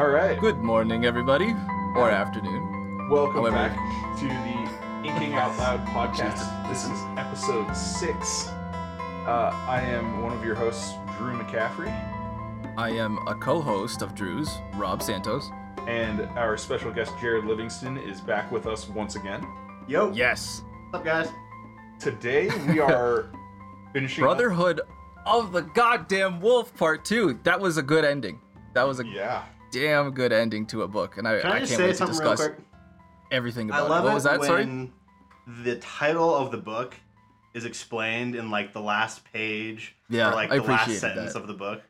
All right. Good morning, everybody, or afternoon. Welcome However- back to the Inking Out Loud podcast. This is episode six. Uh, I am one of your hosts, Drew McCaffrey, I am a co-host of Drew's, Rob Santos. and our special guest, Jared Livingston, is back with us once again. Yo, Yes, what's up, guys? Today, we are finishing. up- Brotherhood of the Goddamn Wolf Part Two. That was a good ending. That was a Yeah. Damn good ending to a book, and I, Can I, I just can't say wait to discuss quick? everything I about love it. What it was that? Sorry. when the title of the book is explained in like the last page Yeah, or like I the last sentence that. of the book.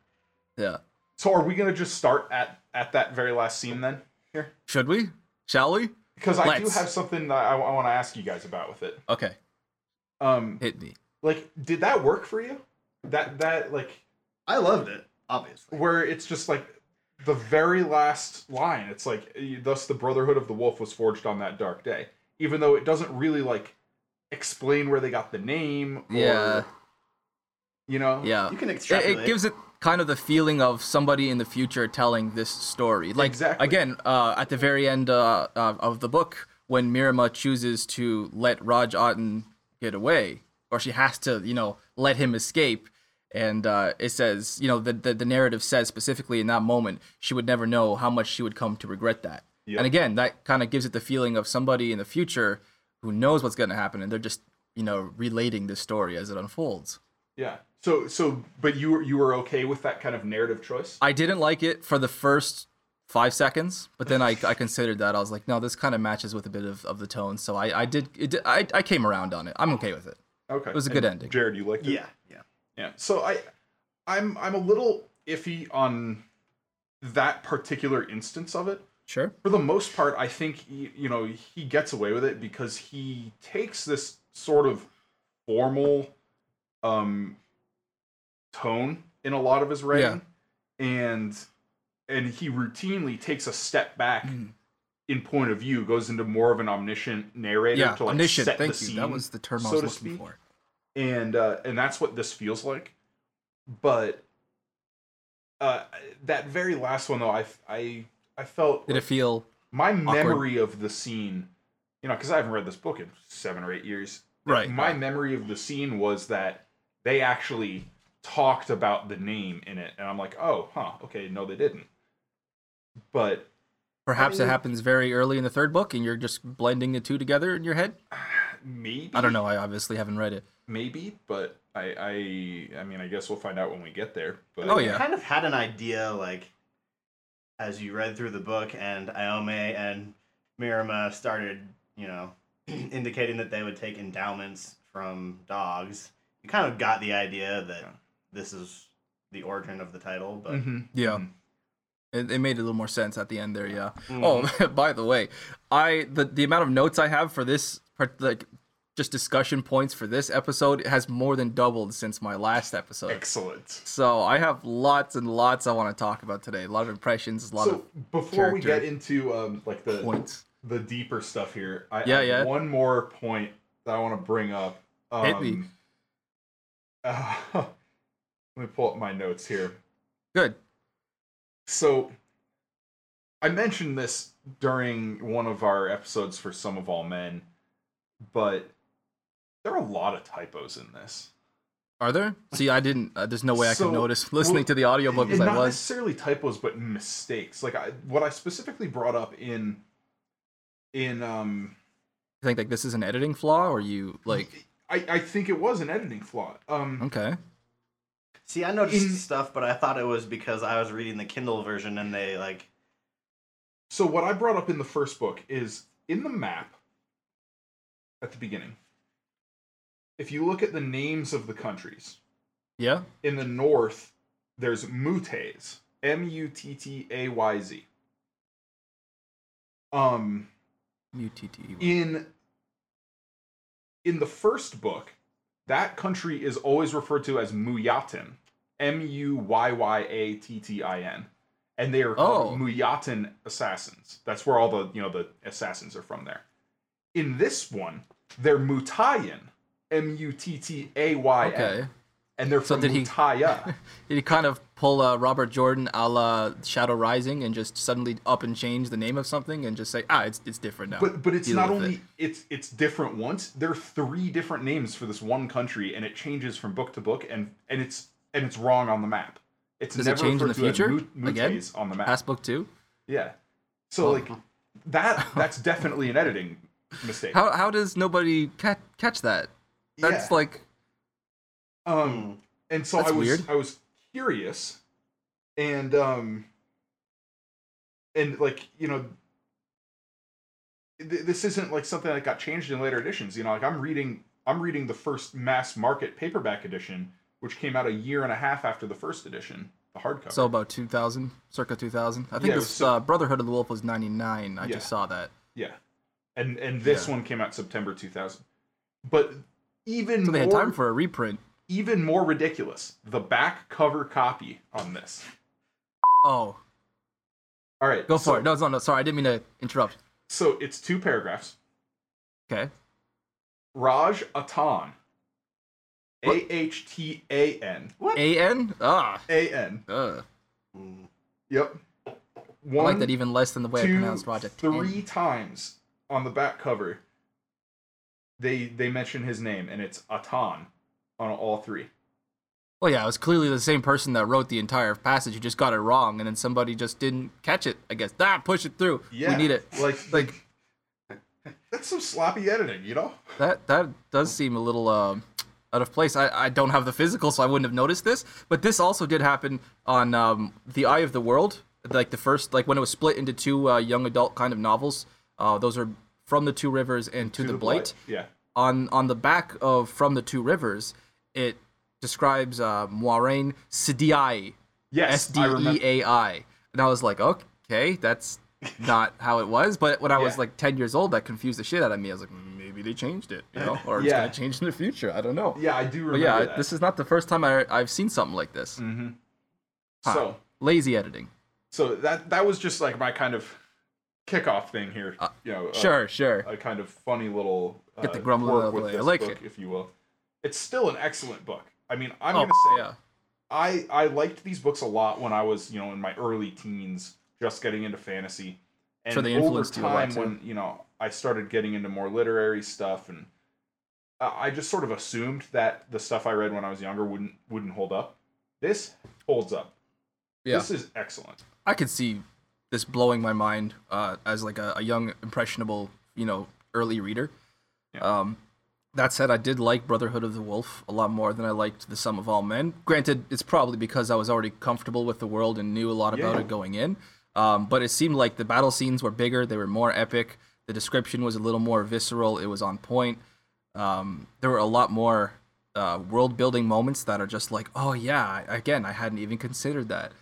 Yeah. So, are we going to just start at, at that very last scene then? Here? Should we? Shall we? Because I do Let's. have something that I, want to ask you guys about with it. Okay. Um, Hit me. like, did that work for you? That, that, like, I loved it, obviously. where it's just like the very last line it's like thus the brotherhood of the wolf was forged on that dark day even though it doesn't really like explain where they got the name or, Yeah. you know Yeah. You can It, extrapolate. it gives it kind of the feeling of somebody in the future telling this story. Like Exactly. again, uh, at the very end uh, uh, of the book, when Myrrima chooses to let Raj Ahten get away, or she has to, you know, let him escape, and uh, it says, you know, the, the the narrative says specifically in that moment, she would never know how much she would come to regret that. Yep. And again, that kind of gives it the feeling of somebody in the future who knows what's going to happen, and they're just, you know, relating this story as it unfolds. yeah so so but you were you were okay with that kind of narrative choice I didn't like it for the first five seconds, but then I, I considered that. I was like, no, this kind of matches with a bit of, of the tone. So I, I did, it, did- I, I came around on it. I'm okay with it. okay it was a good ending. jared you liked it yeah, yeah. yeah so i i'm i'm a little iffy on that particular instance of it Sure. for the most part, I think you know he gets away with it because he takes this sort of formal um tone in a lot of his writing, and and he routinely takes a step back Mhm. in point of view, goes into more of an omniscient narrator Yeah, to like omniscient. set Thank the you. scene, That was the term I was looking speak. for. And uh, and that's what this feels like. But uh, that very last one though, I I I felt Did it feel my memory of the scene, you know, because I haven't read this book in seven or eight years. Right, My memory of the scene was that they actually talked about the name in it, and I'm like, oh, huh, okay, no, they didn't. But perhaps mean- it happens very early in the third book, and you're just blending the two together in your head? maybe I don't know. I obviously haven't read it. Maybe, but I I I mean, I guess we'll find out when we get there. But Oh, You yeah. kind of had an idea, like, as you read through the book, and Iome and Myrrima started, you know, indicating that they would take endowments from dogs. You kind of got the idea that Yeah. this is the origin of the title, but Mhm, Yeah. It, it made a little more sense at the end there, yeah. Mhm. Oh, by the way, I the the amount of notes I have for this part- like just discussion points for this episode has more than doubled since my last episode. excellent. So I have lots and lots I want to talk about today. A lot of impressions, a lot So before we get into um like the of points. the deeper stuff here, I, Yeah, I yeah. one more point that I want to bring up. Um, Hit me. uh, let me pull up my notes here. Good. So, I mentioned this during one of our episodes for Sum of All Men, but there are a lot of typos in this. Are there? See, I didn't. Uh, there's no way I So, can notice listening well, to the audiobook And as I not was. necessarily typos, but mistakes. Like I, what I specifically brought up in, in um, I think like this is an editing flaw, or you like I, I think it was an editing flaw. Um, okay. See, I noticed In- stuff, but I thought it was because I was reading the Kindle version and they like So what I brought up in the first book is in the map at the beginning. If you look at the names of the countries, Yeah. in the north there's Mutaz, M U T T A Y Z. Um U T T E. in in the first book, that country is always referred to as Muyatan, M U Y Y A T T I N, and they are called Oh. Muyatan assassins. That's where all the you know the assassins are from there. In this one, they're Mutayan, M U T T A Y Okay. and they're So from did he- Mutaya. Did he kind of pull a Robert Jordan a la Shadow Rising and just suddenly up and change the name of something and just say, ah, it's it's different now. But but it's Deal not only it. it's it's different once. There are three different names for this one country, and it changes from book to book, and and it's and it's wrong on the map. It's Does it never change in the future? Mut- Again? On the map. past book two. Yeah. So Oh. like that that's definitely an editing mistake. How how does nobody catch catch that? That's Yeah. like um and so That's I was weird. I was curious and um and like, you know th- this isn't like something that got changed in later editions, you know, like I'm reading I'm reading the first mass market paperback edition which came out a year and a half after the first edition, the hardcover. so about two thousand, circa two thousand. I think Yeah, this so- uh, Brotherhood of the Wolf was ninety nine. I Yeah. just saw that. yeah. And and this Yeah. one came out September 2000. But even So they more had time for a reprint. even more ridiculous, the back cover copy on this. Oh, All right, go for it. No, no, no. Sorry, I didn't mean to interrupt. So it's two paragraphs. Okay. Raj Atan. A? H T A N. What? A N. Ah. A N. Uh, Mm. Yep. I One, like that even less than the way I two, pronounced Roger. three times on the back cover. They they mention his name and it's Atan on all three. Well, yeah, it was clearly the same person that wrote the entire passage who just got it wrong, and then somebody just didn't catch it. I guess. Ah, push it through. Yeah, We need it. Like Like that's some sloppy editing, you know? that. That does seem a little um, out of place. I, I don't have the physical, so I wouldn't have noticed this. But this also did happen on um, the Eye of the World, like the first, like when it was split into two uh, young adult kind of novels. Uh, those are from the Two Rivers and To, the, Blight. Yeah. on on the back of From the Two Rivers, it describes uh, Moiraine Sidiai, Yes, S D E. A I, and I was like, okay, that's not how it was. But when I was Yeah. like ten years old, that confused the shit out of me. I was like, maybe they changed it, you know, or it's gonna change in the future. I don't know. Yeah, I do remember But yeah, that. this is not the first time I I've seen something like this. hmm Huh. So Lazy editing. so that that was just like my kind of kickoff thing here. Uh, you know, Sure, sure. a kind of funny little uh, Get the quirk out of the way. I like book, it. if you will. It's still an excellent book. I mean, I'm oh, gonna say yeah. I I liked these books a lot when I was you know in my early teens, just getting into fantasy. And Sure, over influenced you time, when you know I started getting into more literary stuff, and I just sort of assumed that the stuff I read when I was younger wouldn't wouldn't hold up. This holds up. Yeah. This is excellent. I could see this blowing my mind uh, as like a, a young impressionable, you know, early reader. Yeah. Um, that said, I did like Brotherhood of the Wolf a lot more than I liked The Sum of All Men. Granted, it's probably because I was already comfortable with the world and knew a lot about Yeah. it going in. Um, but it seemed like the battle scenes were bigger, they were more epic. The description was a little more visceral. It was on point. Um, there were a lot more uh, world building moments that are just like, oh yeah, again, I hadn't even considered that.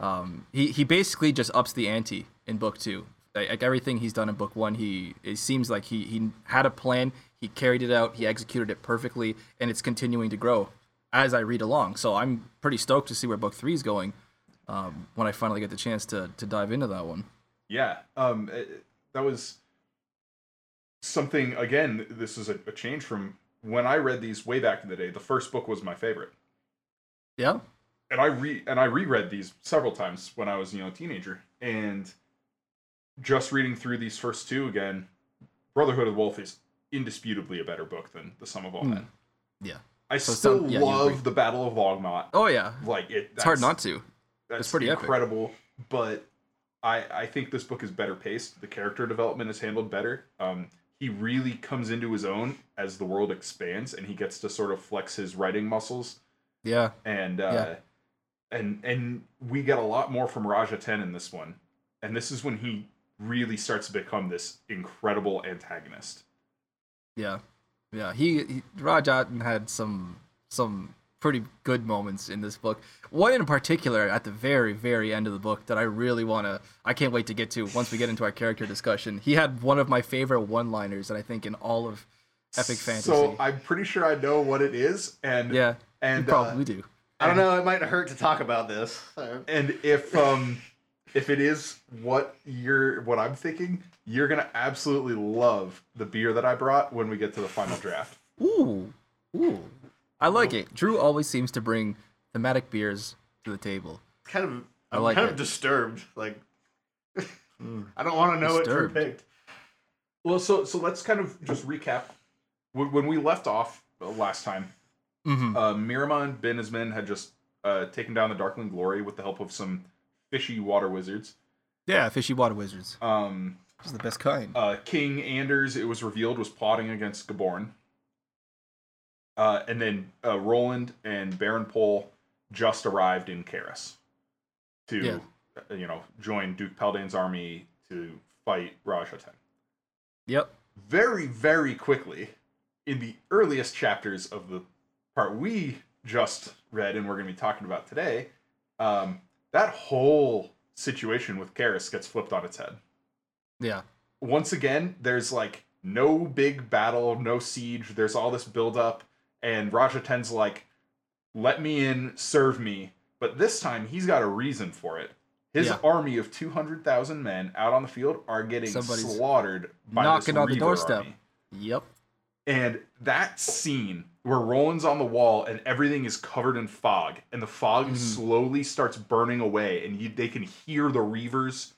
Um, he he basically just ups the ante in book two. Like, like everything he's done in book one, he it seems like he he had a plan, he carried it out, he executed it perfectly, and it's continuing to grow as I read along. So I'm pretty stoked to see where book three is going um, when I finally get the chance to to dive into that one. Yeah. Um, it- that was something. Again, this is a, a change from when I read these way back in the day. The first book was my favorite. Yeah, and I re and I reread these several times when I was you know a teenager, and just reading through these first two again, Brotherhood of the Wolf is indisputably a better book than The Sum of All Hmm. Men. yeah. I So still some- yeah, love the Battle of Longmont. Oh yeah, Like it, it's hard not to. That's pretty epic. incredible, but I I think this book is better paced. The character development is handled better. Um, he really comes into his own as the world expands, and he gets to sort of flex his writing muscles. Yeah, and uh, and and we get a lot more from Raj Ahten in this one, and this is when he really starts to become this incredible antagonist. Yeah, yeah. He, he Rajat had some some pretty good moments in this book. One in particular at the very very end of the book that I really want to. I can't wait to get to once we get into our character discussion. He had one of my favorite one-liners that I think in all of epic fantasy. So I'm pretty sure I know what it is, and yeah, and you probably uh, do. I don't know. It might hurt to talk about this. And if um if it is what you're what I'm thinking, you're gonna absolutely love the beer that I brought when we get to the final draft. Ooh, ooh. I like it. Drew always seems to bring thematic beers to the table. Kind of I I'm like kind it. of disturbed. Like I don't want to know Disturbed. what Drew picked. Well, so so let's kind of just recap. When, when we left off uh, last time, Mm-hmm. uh, Myrrima and Ben had just uh, taken down the Darkling Glory with the help of some fishy water wizards. Yeah, fishy water wizards. Um, This is the best kind. uh, King Anders, it was revealed, was plotting against Gaborn. Uh, and then uh, Roland and Baron Poll just arrived in Carris to, Yeah. uh, you know, join Duke Paldane's army to fight Raj Ahten. Yep. Very, very quickly, in the earliest chapters of the part we just read and we're going to be talking about today, um, that whole situation with Carris gets flipped on its head Yeah. once again, there's like no big battle, no siege. There's all this buildup, and Raj Ahten's like, "Let me in, serve me." But this time, he's got a reason for it. His Yeah. army of two hundred thousand men out on the field are getting Somebody's slaughtered by knocking on the doorstep. army. Yep. And that scene where Roland's on the wall and everything is covered in fog, and the fog Mhm. slowly starts burning away, and you, they can hear the Reavers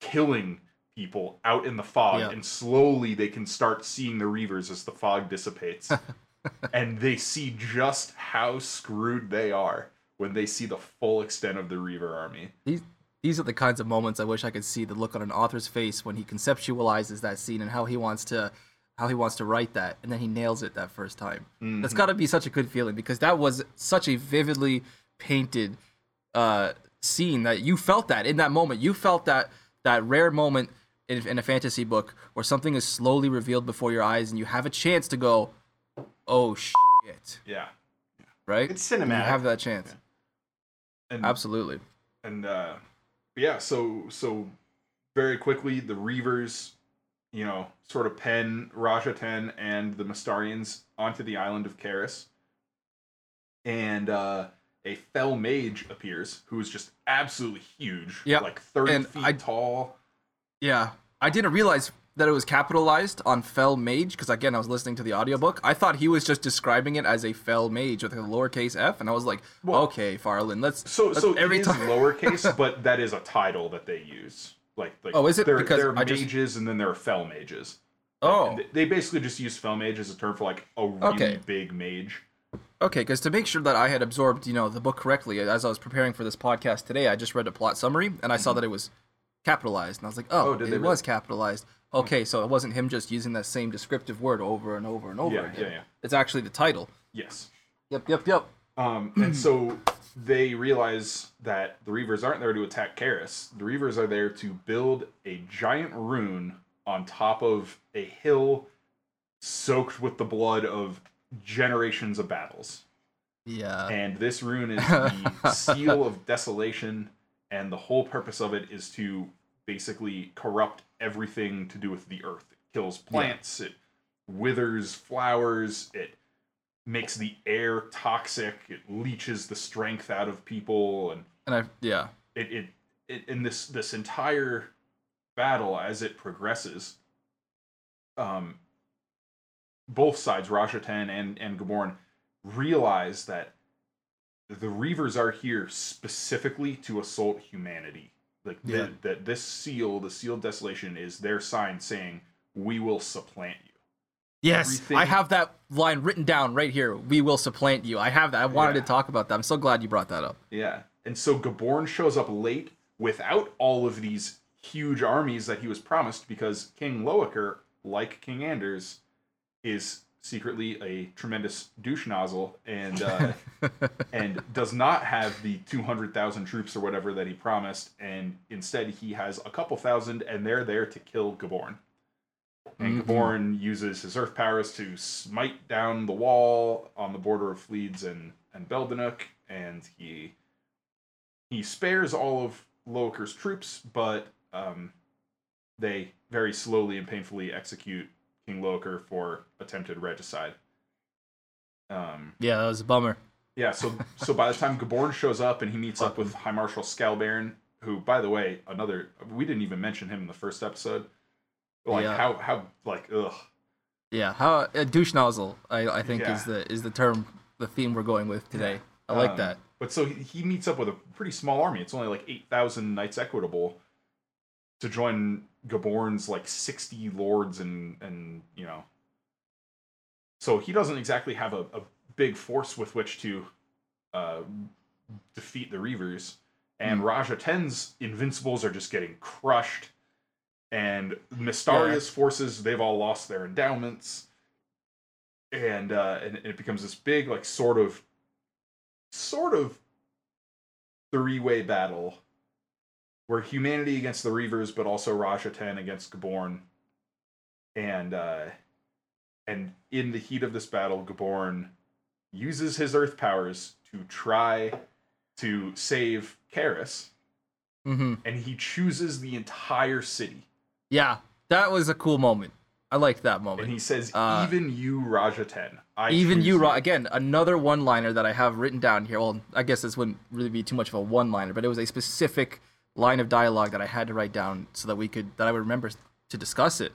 killing people out in the fog, Yeah. and slowly they can start seeing the Reavers as the fog dissipates. and they see just how screwed they are when they see the full extent of the Reaver army. These these are the kinds of moments I wish I could see the look on an author's face when he conceptualizes that scene and how he wants to how he wants to write that and then he nails it that first time. That's got to be such a good feeling because that was such a vividly painted uh scene that you felt that in that moment. You felt that that rare moment in, in a fantasy book where something is slowly revealed before your eyes and you have a chance to go, "Oh shit." Yeah. Right? It's cinematic. You have that chance. And Absolutely. and uh yeah so so very quickly the reavers you know sort of pen Raj Ahten and the Mystarrians onto the island of Carris and uh a fell mage appears who is just absolutely huge Yep. like 30 And feet I- tall Yeah, I didn't realize that it was capitalized on fell mage because again I was listening to the audiobook. I thought he was just describing it as a fell mage with a lowercase f, and I was like, Well- okay, Farland, let's. so let's- so every time. lowercase but that is a title that they use like like Oh, is it? there, Because there are I just- mages and then there are fell mages oh, they- basically just use fell mage as a term for like a really Okay. big mage okay. Because to make sure that I had absorbed, you know, the book correctly as I was preparing for this podcast today, I just read a plot summary and I saw that it was capitalized, and I was like, oh, Mm-hmm. Oh, it was capitalized. Okay, so it wasn't him just using that same descriptive word over and over and over Yeah, again. yeah, yeah. It's actually the title. yes Yep, yep, yep. Um, and so they realize that the Reavers aren't there to attack Carris. The Reavers are there to build a giant rune on top of a hill soaked with the blood of generations of battles. Yeah. And this rune is the seal of desolation, and the whole purpose of it is to basically corrupt everything to do with the earth. It kills plants, it withers flowers, it makes the air toxic, it leaches the strength out of people, and and I, yeah. it it, it in this this entire battle as it progresses um both sides Raj Ahten and and Gaborn realize that the Reavers are here specifically to assault humanity like the- Yeah. that this seal the seal of desolation is their sign saying we will supplant you Yes, everything- I have that line written down right here. We will supplant you. I have that. I wanted Yeah. to talk about that. I'm so glad you brought that up. Yeah. And so Gaborn shows up late without all of these huge armies that he was promised because King Lowicker, like King Anders, is secretly a tremendous douche nozzle and uh, and does not have the 200,000 troops or whatever that he promised and instead he has a couple thousand and they're there to kill Gaborn. And Mhm. Gaborn uses his earth powers to smite down the wall on the border of Fleeds and, and Beldinook, and he he spares all of Lowicker's troops, but um, they very slowly and painfully execute King Lowicker for attempted regicide. Um, yeah, that was a bummer. yeah, so so by the time Gaborn shows up and he meets up with High Marshal Skalbairn, who, by the way, another we didn't even mention him in the first episode. Like Yeah. how how like ugh Yeah, how a douche nozzle. I, I think Yeah. is the is the term the theme we're going with today. I like Um, that. But so he, he meets up with a pretty small army. It's only like eight thousand knights equitable to join Gaborn's like sixty lords and and you know. So he doesn't exactly have a, a big force with which to uh, defeat the Reavers, and Hmm. Raj Ahten's invincibles are just getting crushed, and Mystarria's forces they've all lost their endowments, and uh, and it becomes this big like sort of sort of three-way battle where humanity against the Reavers, but also Raj Ahten against Gaborn, and uh, and in the heat of this battle, Gaborn uses his Earth powers to try to save Carris, hmm and he chooses the entire city. Yeah, that was a cool moment. I liked that moment. And he says, Uh, "Even you, Raj Ahten, I Even you, Ra- again, another one-liner that I have written down here. Well, I guess this wouldn't really be too much of a one-liner, but it was a specific line of dialogue that I had to write down so that we could that I would remember to discuss it.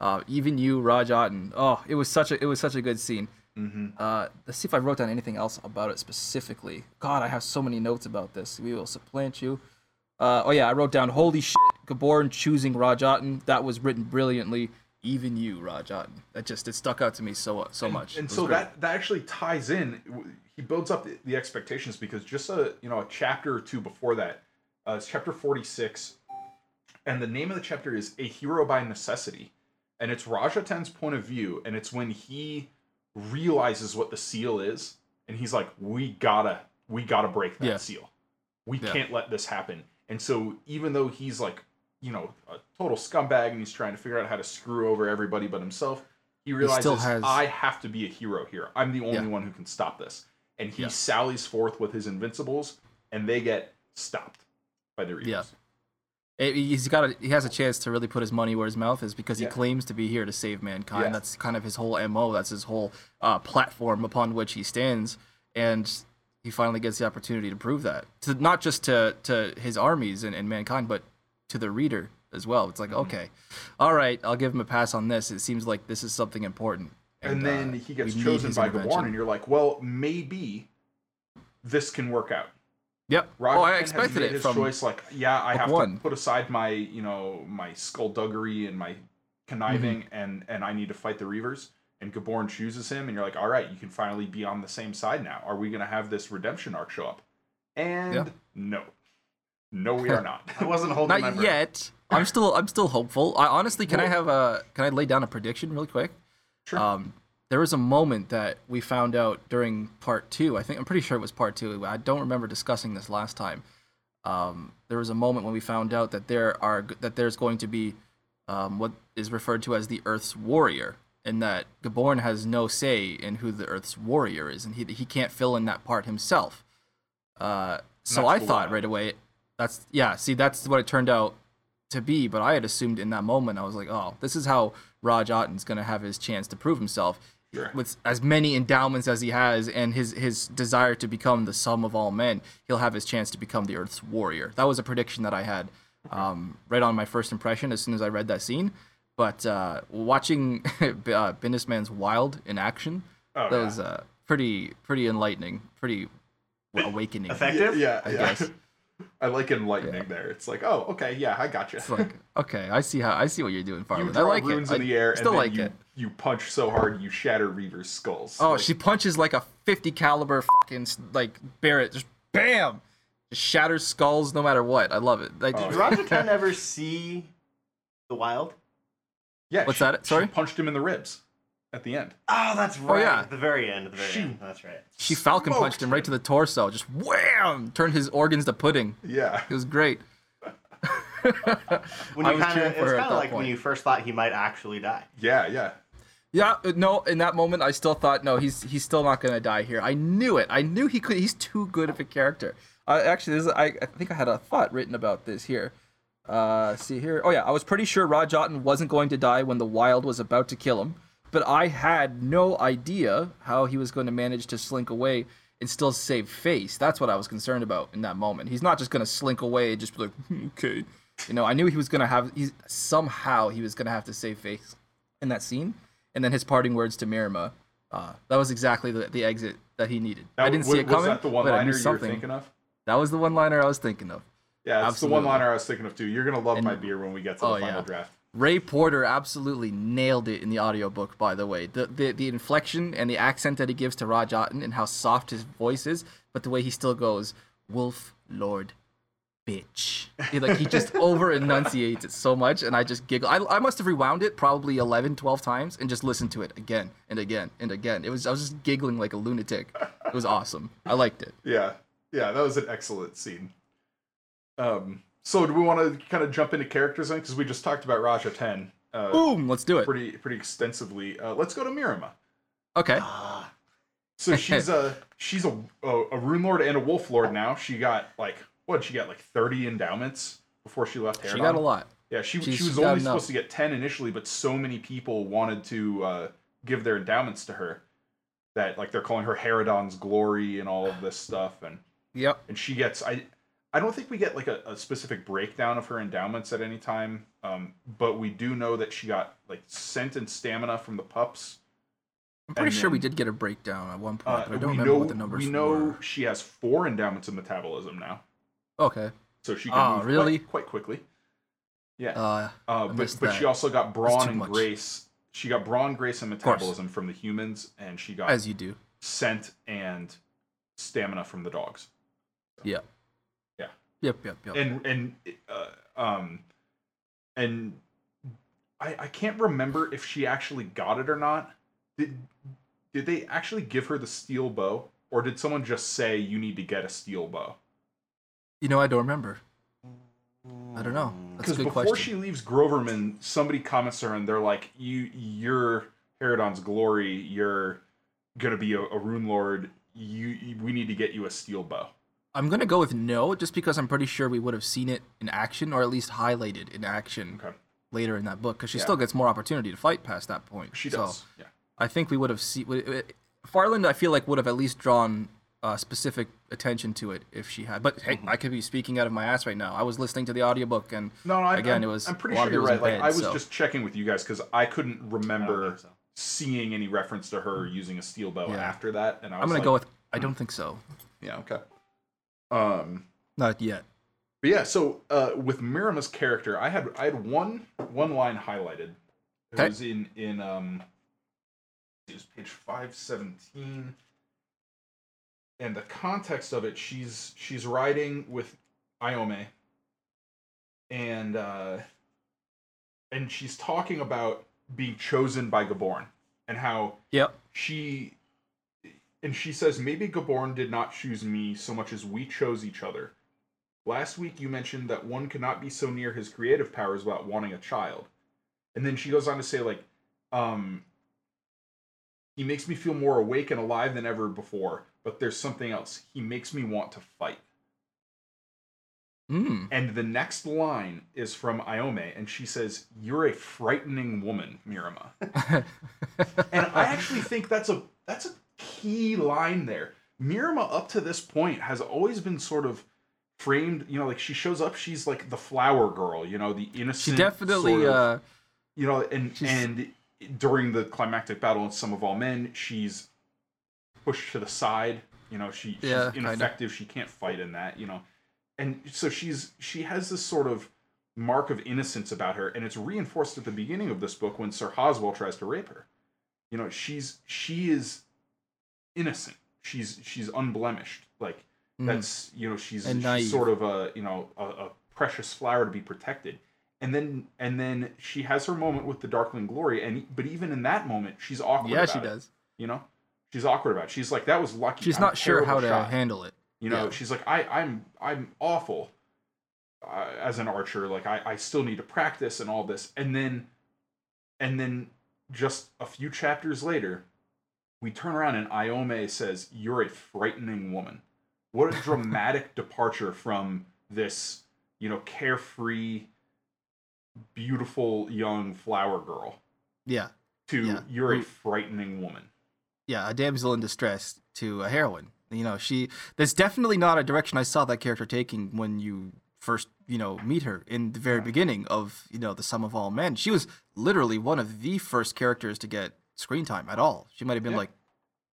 Uh, even you, Raj Ahten. Oh, it was such a it was such a good scene. Mhm. Uh, let's see if I wrote down anything else about it specifically. God, I have so many notes about this. We will supplant you. Uh, oh yeah, I wrote down holy shit, Gaborn choosing Raj Ahten. That was written brilliantly. Even you, Raj Ahten. That just it stuck out to me so so much. And so great. that that actually ties in. He builds up the, the expectations because just a you know a chapter or two before that, uh, it's chapter forty six, and the name of the chapter is "A Hero by Necessity," and it's Raj Ahten's point of view, and it's when he realizes what the seal is, and he's like, "We gotta, we gotta break that Yeah. seal. We Yeah. can't let this happen." And so even though he's like, you know, a total scumbag, and he's trying to figure out how to screw over everybody but himself, he realizes still has- I have to be a hero here. I'm the only Yeah. one who can stop this. And he Yeah. sallies forth with his invincibles, and they get stopped by the. Yeah. It- he's got a, he has a chance to really put his money where his mouth is because he Yeah. claims to be here to save mankind. Yeah. That's kind of his whole mo. That's his whole uh, platform upon which he stands, and he finally gets the opportunity to prove that to not just to to his armies and, and mankind, but to the reader as well. It's like Mm-hmm. okay, all right, I'll give him a pass on this. It seems like this is something important. And, uh, then he gets chosen by intervention. Gaborn, and you're like, well, maybe this can work out. Yep. Roger oh, I has expected made it his from choice. Like, yeah, I have one. to put aside my, you know, my skullduggery and my conniving, Mm-hmm. and and I need to fight the Reavers. And Gaborn chooses him, and you're like, all right, you can finally be on the same side now. Are we gonna have this redemption arc show up? And Yeah. no, no, we are not. I wasn't holding my Not breath. yet. I'm still I'm still hopeful. I honestly can I have a can I lay down a prediction really quick? Sure. Um, there was a moment that we found out during part two. I think I'm pretty sure it was part two. I don't remember discussing this last time. Um, there was a moment when we found out that there are that there's going to be um, what is referred to as the Earth's warrior, and that Gaborn has no say in who the Earth's warrior is, and he he can't fill in that part himself. Uh, so That's I cool, thought right away, that's yeah. See, that's what it turned out to be. But I had assumed in that moment, I was like, oh, this is how Raj Ahten's gonna have his chance to prove himself Sure. with as many endowments as he has and his his desire to become the sum of all men. He'll have his chance to become the Earth's warrior. That was a prediction that I had um, right on my first impression as soon as I read that scene. But uh, watching uh, Binnesman's Wylde in action, Oh, that yeah. was uh, pretty pretty enlightening, pretty awakening. Effective? Yeah, I yeah. guess. I like enlightening there. It's like, oh, okay, yeah, I got you. It's like, okay, I see how I see what you're doing, you Farland. draw I like runes it. in the air, still and then like you, it. you punch so hard you shatter Reaver's skulls. Oh, Like, she punches like a 50 caliber fucking like Barrett, just bam, just shatters skulls no matter what. I love it. Like, Oh, Did Raj Ahten ever see the wild? yeah. What's she- that? Sorry? She punched him in the ribs at the end. Oh, that's right. Oh, yeah. At the very end. At the very She- end. That's right. she falcon punched him right to the torso, just wham, turned his organs to pudding. Yeah. It was great. When you kind of, for it's kind of that like when you first thought he might actually die. Yeah, yeah. Yeah, uh, no, in that moment, I still thought, no, he's he's still not gonna die here. I knew it. I knew he could. He's too good of a character. Uh, actually, this is, I, I think I had a thought written about this here. Uh, see here. Oh yeah, I was pretty sure Raj Ahten wasn't going to die when the Wylde was about to kill him, but I had no idea how he was going to manage to slink away and still save face. That's what I was concerned about in that moment. He's not just gonna slink away and just be like, "Hmm, okay. You know, I knew he was gonna have. He's somehow he was gonna have to save face in that scene. And then his parting words to Myrrima. Uh, that was exactly the, the exit that he needed. That, I didn't wa- see it coming. was that the one liner you were thinking of? That was the one liner I was thinking of. Yeah, it's Absolutely. the one liner I was thinking of too. You're gonna love And- my beer when we get to Oh, the final yeah. draft. Ray Porter absolutely nailed it in the audiobook, by the way. The, the the inflection and the accent that he gives to Raj Ahten and how soft his voice is, but the way he still goes, Wolf Lord bitch. He, like he just over enunciates it so much and I just giggle. I, I must have rewound it probably 11, 12 times and just listened to it again and again and again. It was I was just giggling like a lunatic. It was awesome. I liked it. Yeah, yeah, that was an excellent scene. Um, so do we want to kind of jump into characters then? Because we just talked about Raj Ahten uh, Boom, let's do it. pretty pretty extensively. Uh, let's go to Myrrima. Okay. Ah, So she's a she's a, a a rune lord and a wolf lord now. She got like what? She got like thirty endowments before she left. She Heredon. got a lot. Yeah, she She's- she was only enough. supposed to get ten initially, but so many people wanted to uh, give their endowments to her that like they're calling her Heredon's glory and all of this stuff, and Yep. and she gets I I don't think we get like a, a specific breakdown of her endowments at any time, um, but we do know that she got like scent and stamina from the pups. I'm pretty And sure we did get a breakdown at one point, Uh, but I don't remember know what the numbers are. we know were. she has four endowments of metabolism now, Okay. so she can Ah, move really? quite, quite quickly. Yeah, Uh, uh, but but that. she also got brawn and much. grace. She got brawn, grace, and metabolism from the humans, and she got as you do. scent and stamina from the dogs. Yeah. Yeah. Yep. Yep. Yep. and and uh, um and I I can't remember if she actually got it or not. Did did they actually give her the steel bow, or did someone just say you need to get a steel bow? you know, I don't remember. I don't know. Because before question. she leaves Groverman, somebody comments her and they're like, "You you're Heredon's glory. You're gonna be a, a rune lord. You, you we need to get you a steel bow." I'm gonna go with no, just because I'm pretty sure we would have seen it in action, or at least highlighted in action Okay, later in that book, because she Yeah. still gets more opportunity to fight past that point. she So, does. yeah. I think we would have seen. Farland, I feel like would have at least drawn uh, specific attention to it if she had. But hey, Mm-hmm. I could be speaking out of my ass right now. I was listening to the audiobook and No, no. I, Again, I'm, it was- I'm pretty a lot sure you're right. in Like bed, I was so- just checking with you guys because I couldn't remember think so. seeing any reference to her using a steel bow Yeah. after that, and I was I'm gonna like, go with. I don't think so. yeah, okay. Um, Not yet. but yeah, so uh, with Myrrima's character, I had I had one one line highlighted. It Okay. was in in um, it was page five seventeen, and the context of it, she's she's riding with Iome, and uh, and she's talking about being chosen by Gaborn and how Yep. she and she says maybe Gaborn did not choose me so much as we chose each other. Last week you mentioned that one cannot be so near his creative powers without wanting a child. And then she goes on to say like um he makes me feel more awake and alive than ever before, but there's something else. He makes me want to fight. Mm. And the next line is from Iome, and she says, "You're a frightening woman, Myrrima." and I actually think that's a that's a key line there. Myrrima up to this point has always been sort of framed, you know, like she shows up, she's like the flower girl, you know, the innocent. she definitely. sort of- uh, you know, and and during the climactic battle in Sum of All Men, she's pushed to the side. You know, she, she's Yeah, kinda. ineffective. She can't fight in that. You know, and so she's she has this sort of mark of innocence about her, and it's reinforced at the beginning of this book when Sir Hoswell tries to rape her. You know, she's she is innocent. She's she's unblemished. Like mm. that's you know she's, she's sort of a you know a, a precious flower to be protected and then and then she has her moment with the darkling glory and but even in that moment she's awkward yeah, about she it, does. you know she's awkward about it. she's like that was lucky She's I'm not sure how to shot." handle it. you know yeah. she's like i i'm i'm awful uh, as an archer like I, I still need to practice and all this and then and then just a few chapters later we turn around and iome says you're a frightening woman what a dramatic departure from this you know carefree beautiful young flower girl Yeah. to Yeah. you're a frightening woman yeah, a damsel in distress to a heroine. You know, she that's definitely not a direction I saw that character taking when you first, you know, meet her in the very beginning of, you know, the sum of all men. She was literally one of the first characters to get screen time at all. She might have been Yeah. like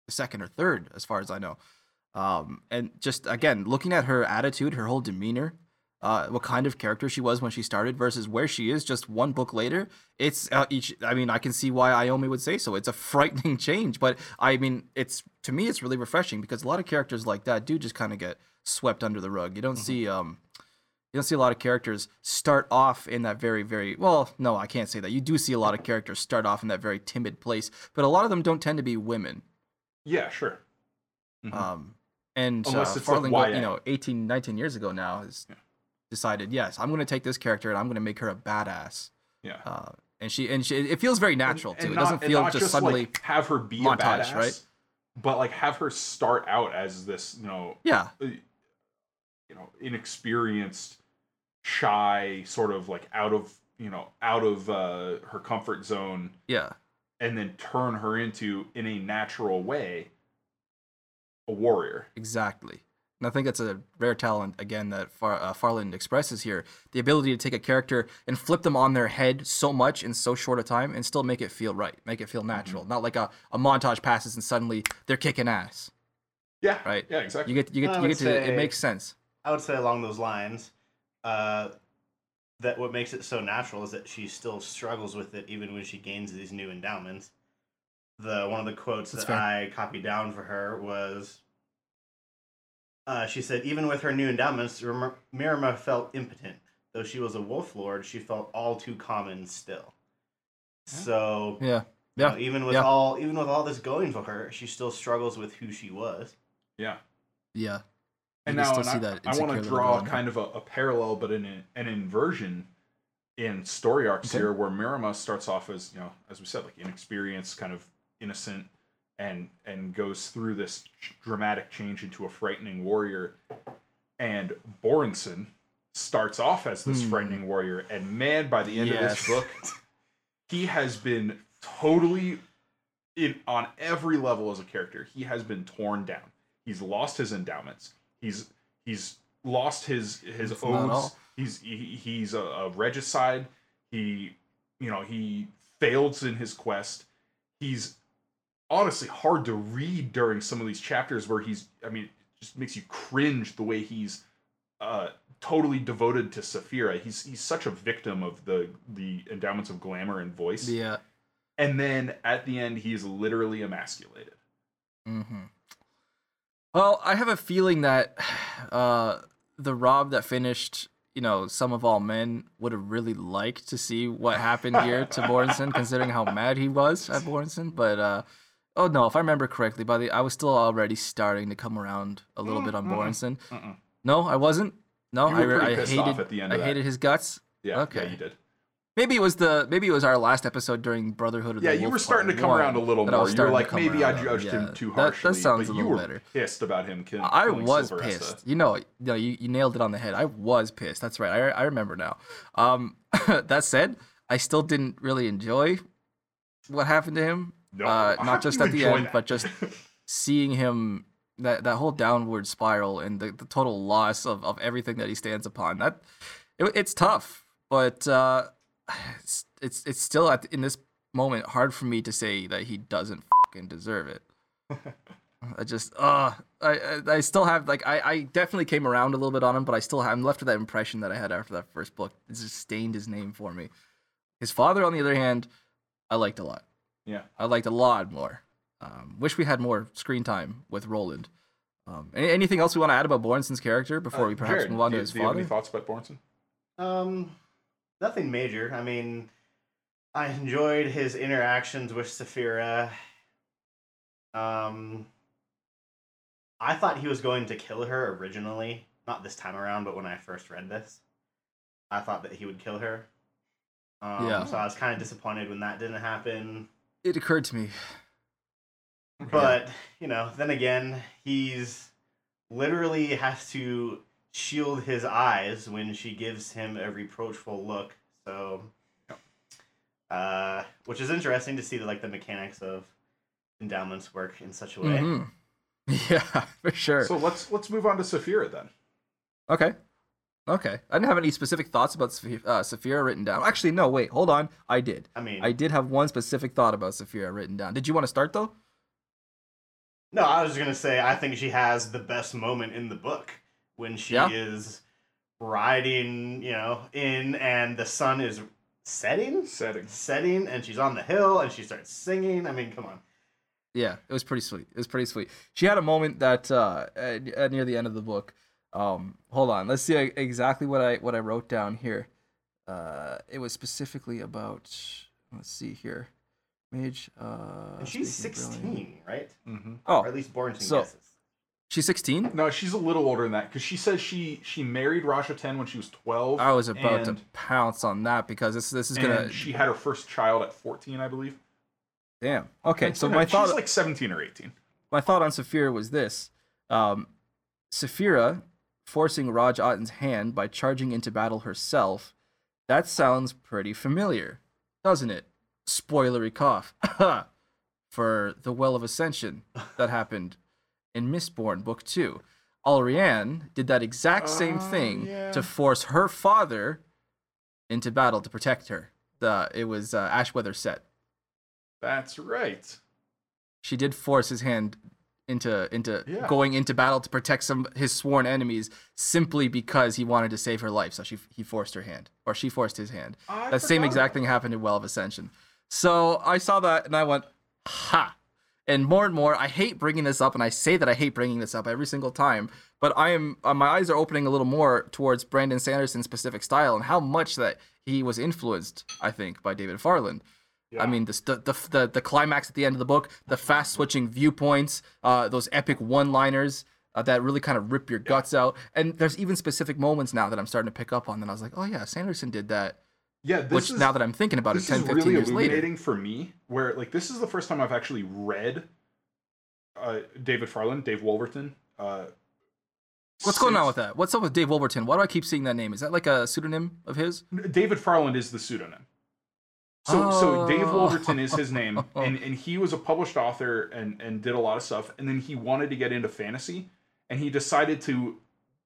second or third, as far as I know. Um, and just again, looking at her attitude, her whole demeanor, uh, what kind of character she was when she started versus where she is just one book later. It's uh, each. I mean, I can see why Iome would say so. It's a frightening change, but I mean, it's to me, it's really refreshing because a lot of characters like that do just kind of get swept under the rug. You don't mm-hmm. see um, you don't see a lot of characters start off in that very very well. No, I can't say that. You do see a lot of characters start off in that very timid place, but a lot of them don't tend to be women. Yeah, sure. Mm-hmm. Um, and Unless uh, Farland, like you know, 18, 19 years ago now has Yeah decided, yes, I'm going to take this character and I'm going to make her a badass. Yeah. Uh, and she and she, it feels very natural and, too. And it not, doesn't feel just, just, suddenly like, have her be montage, a badass, right? But like have her start out as this, you know, yeah, uh, you know, inexperienced, shy, sort of like out of you know out of uh, her comfort zone. Yeah. And then turn her into in a natural way a warrior. Exactly. And I think that's a rare talent, again, that Far, uh, Farland expresses here. The ability to take a character and flip them on their head so much in so short a time and still make it feel right, make it feel natural. Mm-hmm. Not like a, a montage passes and suddenly they're kicking ass. Yeah. Right? Yeah, exactly. You get, you get, you get to, say, it makes sense. I would say along those lines, uh, that what makes it so natural is that she still struggles with it even when she gains these new endowments. The one of the quotes That's that fair. I copied down for her was uh, she said, even with her new endowments, Myrrima felt impotent. Though she was a wolf lord, she felt all too common still. So yeah, yeah. You know, even with yeah. all even with all this going for her, she still struggles with who she was. Yeah. Yeah. And now and I, I want to draw kind of a, a, parallel, but in an inversion in story arcs okay. here, where Myrrima starts off as you know, as we said, like inexperienced, kind of innocent, and and goes through this dramatic change into a frightening warrior. And Borenson starts off as this hmm. frightening warrior, and man, by the end yes. of this book, he has been totally in on every level as a character. He has been torn down. He's lost his endowments. He's he's lost his his oaths. He's he, he's a, a regicide. He you know he fails in his quest. He's honestly hard to read during some of these chapters where he's I mean, it just makes you cringe the way he's uh totally devoted to Saphira. He's he's such a victim of the the endowments of glamour and voice. Yeah. And then at the end he is literally emasculated. Mhm. Well, I have a feeling that uh the Rob that finished you know, sum of all men would have really liked to see what happened here to Borenson, considering how mad he was at Borenson. But uh, Oh no, if I remember correctly, by the I was still already starting to come around a little mm, bit on Borenson. No, I wasn't. No, I, I hated. I hated his guts. Yeah, okay, yeah, you did. Maybe it was the maybe it was our last episode during Brotherhood of yeah, the Yeah, you were starting to come around a little more. You were like, maybe I judged him too harshly. That, that sounds a little better. Pissed about him killing. I was pissed. You know, no, you, you nailed it on the head. I was pissed. That's right. I, I remember now. Um, that said, I still didn't really enjoy what happened to him. No, uh, not just at the end, that? but just seeing him that that whole downward spiral and the, the total loss of, of everything that he stands upon. That it, it's tough, but uh, it's, it's it's still at in this moment hard for me to say that he doesn't fucking deserve it. I just uh I I still have like I I definitely came around a little bit on him, but I still have, I'm left with that impression that I had after that first book. It just stained his name for me. His father, on the other hand, I liked a lot. Yeah, I liked a lot more. Um, wish we had more screen time with Roland. Um, any, anything else we want to add about Borenson's character before uh, we perhaps Jared, move on to his do father? You have any thoughts about Borenson? Um, nothing major. I mean, I enjoyed his interactions with Saphira. Um, I thought he was going to kill her originally, not this time around, but when I first read this, I thought that he would kill her. Um, yeah. So I was kind of disappointed when that didn't happen it occurred to me. But, you know, then again, he's literally has to shield his eyes when she gives him a reproachful look. So, uh, which is interesting to see the, like the mechanics of endowments work in such a way. Mm-hmm. Yeah, for sure. So let's let's move on to Saphira then. Okay. Okay, I didn't have any specific thoughts about uh, Saphira written down. Actually, no. Wait, hold on. I did. I mean, I did have one specific thought about Saphira written down. Did you want to start though? No, I was just gonna say I think she has the best moment in the book when she Yeah. is riding, you know, in and the sun is setting, Setting. setting, and she's on the hill and she starts singing. I mean, come on. Yeah, it was pretty sweet. It was pretty sweet. She had a moment that uh, at, at near the end of the book. Um, hold on, let's see exactly what I what I wrote down here. Uh, it was specifically about. Let's see here, Mage. Uh, And she's speaking brilliant. sixteen, right? hmm Oh, Or at least born to so- guesses. She's sixteen. No, she's a little older than that because she says she she married Raj Ahten when she was twelve. I was about to pounce on that because this this is gonna. she had her first child at fourteen, I believe. Damn. Okay, so No, my she's thought she's like seventeen or eighteen. my thought on Saphira was this: um, Saphira forcing Raj Ahten's hand by charging into battle herself. That sounds pretty familiar, doesn't it? Spoilery cough. For the Well of Ascension that happened in Mistborn Book Two. Allrianne did that exact same Oh, thing yeah. to force her father into battle to protect her. The it was uh, Ashweather Cett That's right. she did force his hand into into Yeah. going into battle to protect some his sworn enemies simply because he wanted to save her life. So she he forced her hand, or she forced his hand. I that same exact about thing happened in Well of Ascension. So I saw that and I went, ha. And more and more, I hate bringing this up, and I say that I hate bringing this up every single time. But I am, uh, my eyes are opening a little more towards Brandon Sanderson's specific style and how much that he was influenced, I think, by David Farland. I mean, the, the the the climax at the end of the book, the fast switching viewpoints, uh, those epic one liners uh, that really kind of rip your guts out. And there's even specific moments now that I'm starting to pick up on. that I was like, oh yeah, Sanderson did that. Yeah, this Which is, now that I'm thinking about it, this 10, is 15 really years later. illuminating for me. Where like this is the first time I've actually read uh, David Farland, Dave Wolverton. Uh, What's going on with that? What's up with Dave Wolverton? Why do I keep seeing that name? Is that like a pseudonym of his? David Farland is the pseudonym. So, so Dave Oh. Wolverton is his name, and, and he was a published author and, and did a lot of stuff. And then he wanted to get into fantasy, and he decided to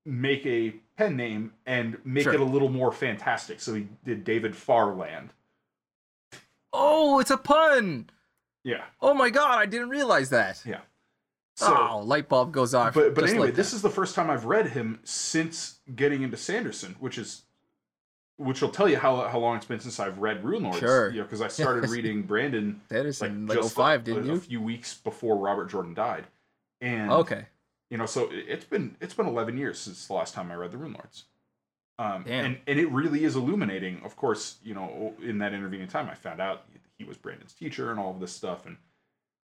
make a pen name and make Sure. it a little more fantastic. So he did David Farland. Oh, it's a pun. Yeah, Oh my god, I didn't realize that. yeah. So, oh, light bulb goes off. but but anyway, like this is the first time I've read him since getting into Sanderson, which is which will tell you how how long it's been since I've read Rune Lords. Sure. You know, because I started reading Brandon Sanderson, like like, just 05, a, didn't you? a, few weeks before Robert Jordan died, and Okay. You know, so it- it's been it's been eleven years since the last time I read the Rune Lords. Um, and and it really is illuminating. Of course, you know, in that intervening time, I found out he was Brandon's teacher and all of this stuff, and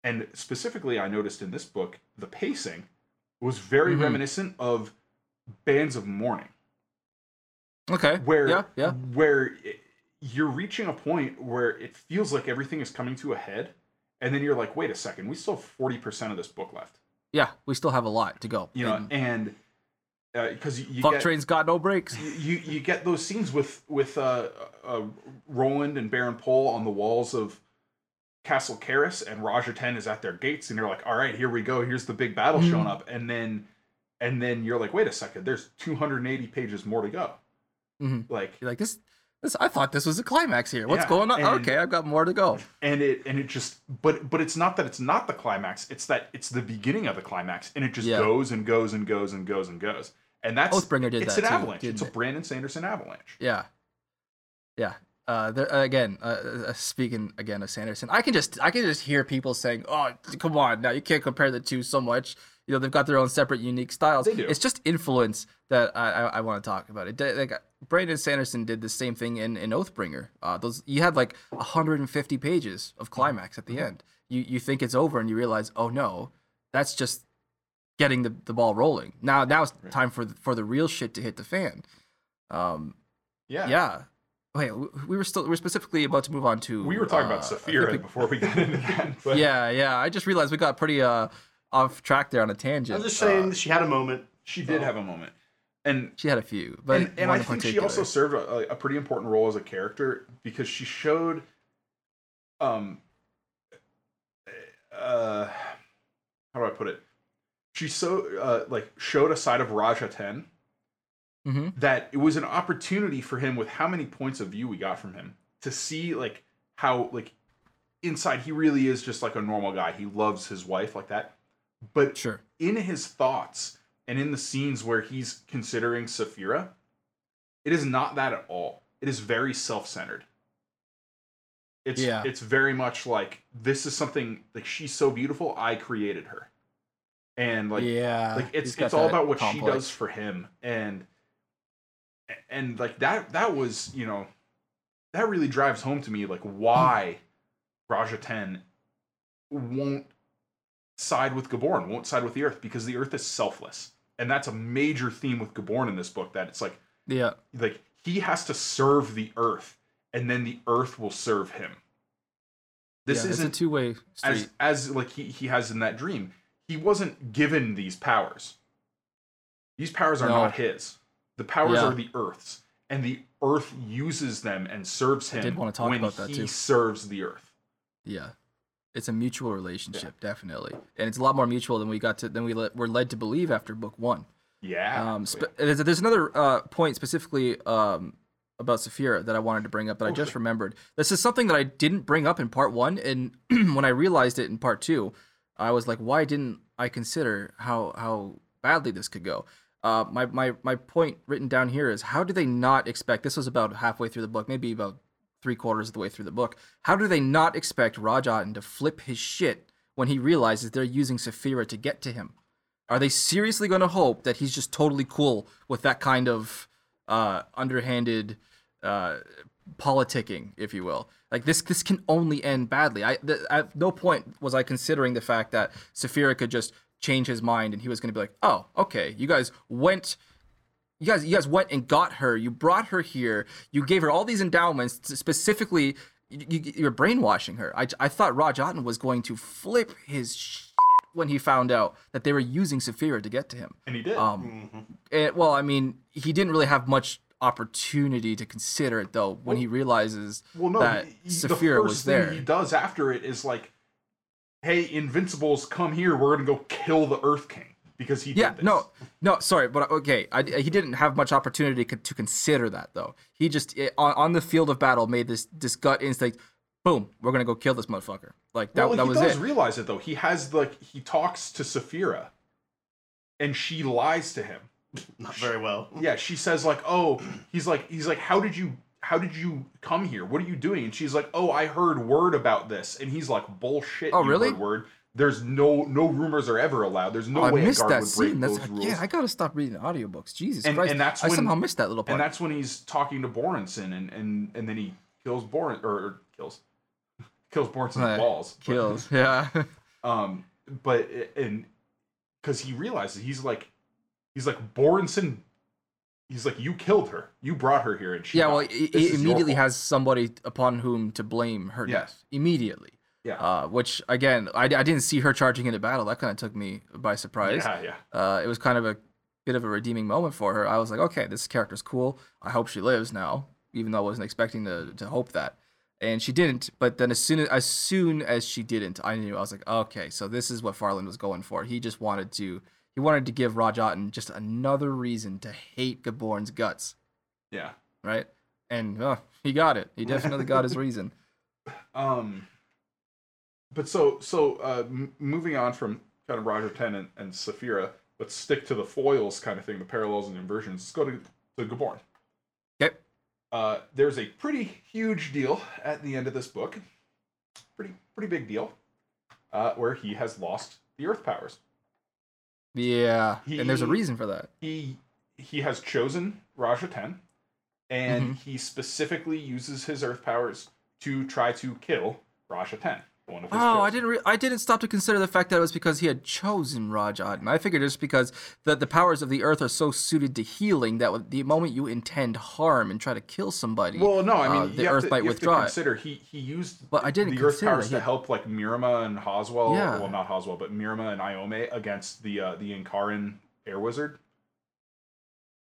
and specifically, I noticed in this book the pacing was very Mhm. reminiscent of Bands of Mourning, Okay. where yeah, yeah. where it, you're reaching a point where it feels like everything is coming to a head, and then you're like, wait a second, we still have forty percent of this book left. Yeah, we still have a lot to go. You know, And because you, you fuck get train's got no brakes. you you get those scenes with with uh, uh, Roland and Baron Poll on the walls of Castle Carris, and Raj Ahten is at their gates, and you're like, all right, here we go. Here's the big battle Mhm. showing up, and then and then you're like, wait a second, there's 280 pages more to go. Mhm. Like, You're like this. This I thought this was a climax here. What's Yeah, going on? and- okay, I've got more to go. and it and it just but but it's not that it's not the climax it's that it's the beginning of the climax and it just Yeah. goes and goes and goes and goes and goes and that's Oathbringer did it's that an too, avalanche it's a it? brandon sanderson avalanche Yeah, yeah. Uh, there, again, uh, uh, speaking again of Sanderson, I can just I can just hear people saying, "Oh, come on, now you can't compare the two so much." You know, they've got their own separate, unique styles. They do. It's just influence that I I, I want to talk about. It like Brandon Sanderson did the same thing in in Oathbringer. Uh, those you had like 150 pages of climax at the end. You you think it's over and you realize, oh no, that's just getting the, the ball rolling. Now now it's time for the, for the real shit to hit the fan. Um, yeah yeah. Wait, we we were still we were specifically about to move on to. we were talking uh, about I Saphira we- before we got into that but yeah, yeah. I just realized we got pretty uh off track there on a tangent. I'm just saying Uh, she had a moment. she did So- have a moment and she had a few, but and, and I in think she also served a, a pretty important role as a character because she showed, um, uh, how do I put it? She so uh, like showed a side of Raj Ahten Mhm. that it was an opportunity for him with how many points of view we got from him to see like how like inside he really is just like a normal guy. He loves his wife like that, But Sure. in his thoughts and in the scenes where he's considering Saphira, it is not that at all. It is very self-centered. It's Yeah. it's very much like this is something like she's so beautiful, I created her. And like yeah. like it's it's all about what she does for him and and like that that was you know that really drives home to me like why Raj Ahten won't side with Gaborn won't side with the earth because the earth is selfless and that's a major theme with Gaborn in this book that it's like Yeah. like he has to serve the earth and then the earth will serve him this yeah, isn't two-way street. as as like he, he has in that dream he wasn't given these powers these powers are No. not his the powers Yeah. are the earth's and the earth uses them and serves I him did wanna talk when about that, too. he serves the earth Yeah, it's a mutual relationship, definitely, and it's a lot more mutual than we got to than we le- were led to believe after book one. yeah Um, there's, there's another uh, point specifically um, about Saphira that I wanted to bring up that I just Okay. remembered. This is something that I didn't bring up in part one, and when I realized it in part two, I was like, why didn't I consider how how badly this could go? Uh, my, my my point written down here is how do they not expect this was about halfway through the book, maybe about three quarters of the way through the book. How do they not expect Raj Ahten to flip his shit when he realizes they're using Saphira to get to him? Are they seriously going to hope that he's just totally cool with that kind of uh, underhanded uh, politicking, if you will? Like this, this can only end badly. I th- at no point was I considering the fact that Saphira could just change his mind and he was going to be like, "Oh, okay, you guys went." You guys, you guys went and got her. You brought her here. You gave her all these endowments. to- Specifically, you, you, you're brainwashing her. I, I thought Raj Ahten was going to flip his shit when he found out that they were using Saphira to get to him. and he did Um, Mhm. and, well, I mean, he didn't really have much opportunity to consider it though when he realizes well no that he- he- Saphira the was thing there. he does after it is like hey invincibles come here we're gonna go kill the earth king because he Yeah, did this. no, no, sorry, but okay, I, he didn't have much opportunity co- to consider that though. He just eh, on, on the field of battle made this this gut instinct. Boom, we're gonna go kill this motherfucker. Like that, well, that he was does it. realize it though. He has like he talks to Saphira, and she lies to him. Not very well. Yeah, she says like, "Oh, he's like he's like, how did you how did you come here? What are you doing?" And she's like, "Oh, I heard word about this." And he's like, "Bullshit! Oh, you really? heard word. There's no no rumors are ever allowed. There's no Oh, I way a guard that would break scene. That's those rules." yeah, I gotta stop reading audiobooks. Jesus And- Christ, and that's when, I somehow missed that little part. and that's when he's talking to Borenson, and and and then he kills Boren or, kills kills Borenson's Right. balls. But- Kills, yeah. Um, but and because he realizes he's like, he's like Borenson. He's like, you killed her. You brought her here, and she. yeah, well, he immediately has somebody upon whom to blame her Yes. death. Immediately. Yeah. Uh, which again, I, I didn't see her charging into battle. That kind of took me by surprise. Yeah, yeah. Uh, it was kind of a bit of a redeeming moment for her. I was like, okay, this character's cool. I hope she lives now, even though I wasn't expecting to, to hope that. And she didn't. But then as soon as, as soon as she didn't, I knew I was like, okay, so this is what Farland was going for. He just wanted to he wanted to give Raj Ahten just another reason to hate Gaborn's guts, Yeah. right? And uh, he got it. He definitely got his reason. Um. But so so uh, m- moving on from kind of Raj Ahten and, and Saphira, let's stick to the foils kind of thing, the parallels and inversions. Let's go to to Gaborn. Okay. Uh, there's a pretty huge deal at the end of this book. Pretty pretty big deal. Uh, where he has lost the Earth powers. Yeah. and there's a reason for that. He he has chosen Raj Ahten, and Mm-hmm. he specifically uses his Earth powers to try to kill Raj Ahten. One of his Oh, I didn't. Re- I didn't stop to consider the fact that it was because he had chosen Raj Ahten. I figured it's because the the powers of the earth are so suited to healing that the moment you intend harm and try to kill somebody, Well, no, I mean uh, the earth to, might you have withdraw to consider he he used But I didn't the Earth powers that to help like Myrrima and Hoswell. Yeah. Well, not Hoswell, but Myrrima and Iome against the uh, the Inkarran Air Wizard.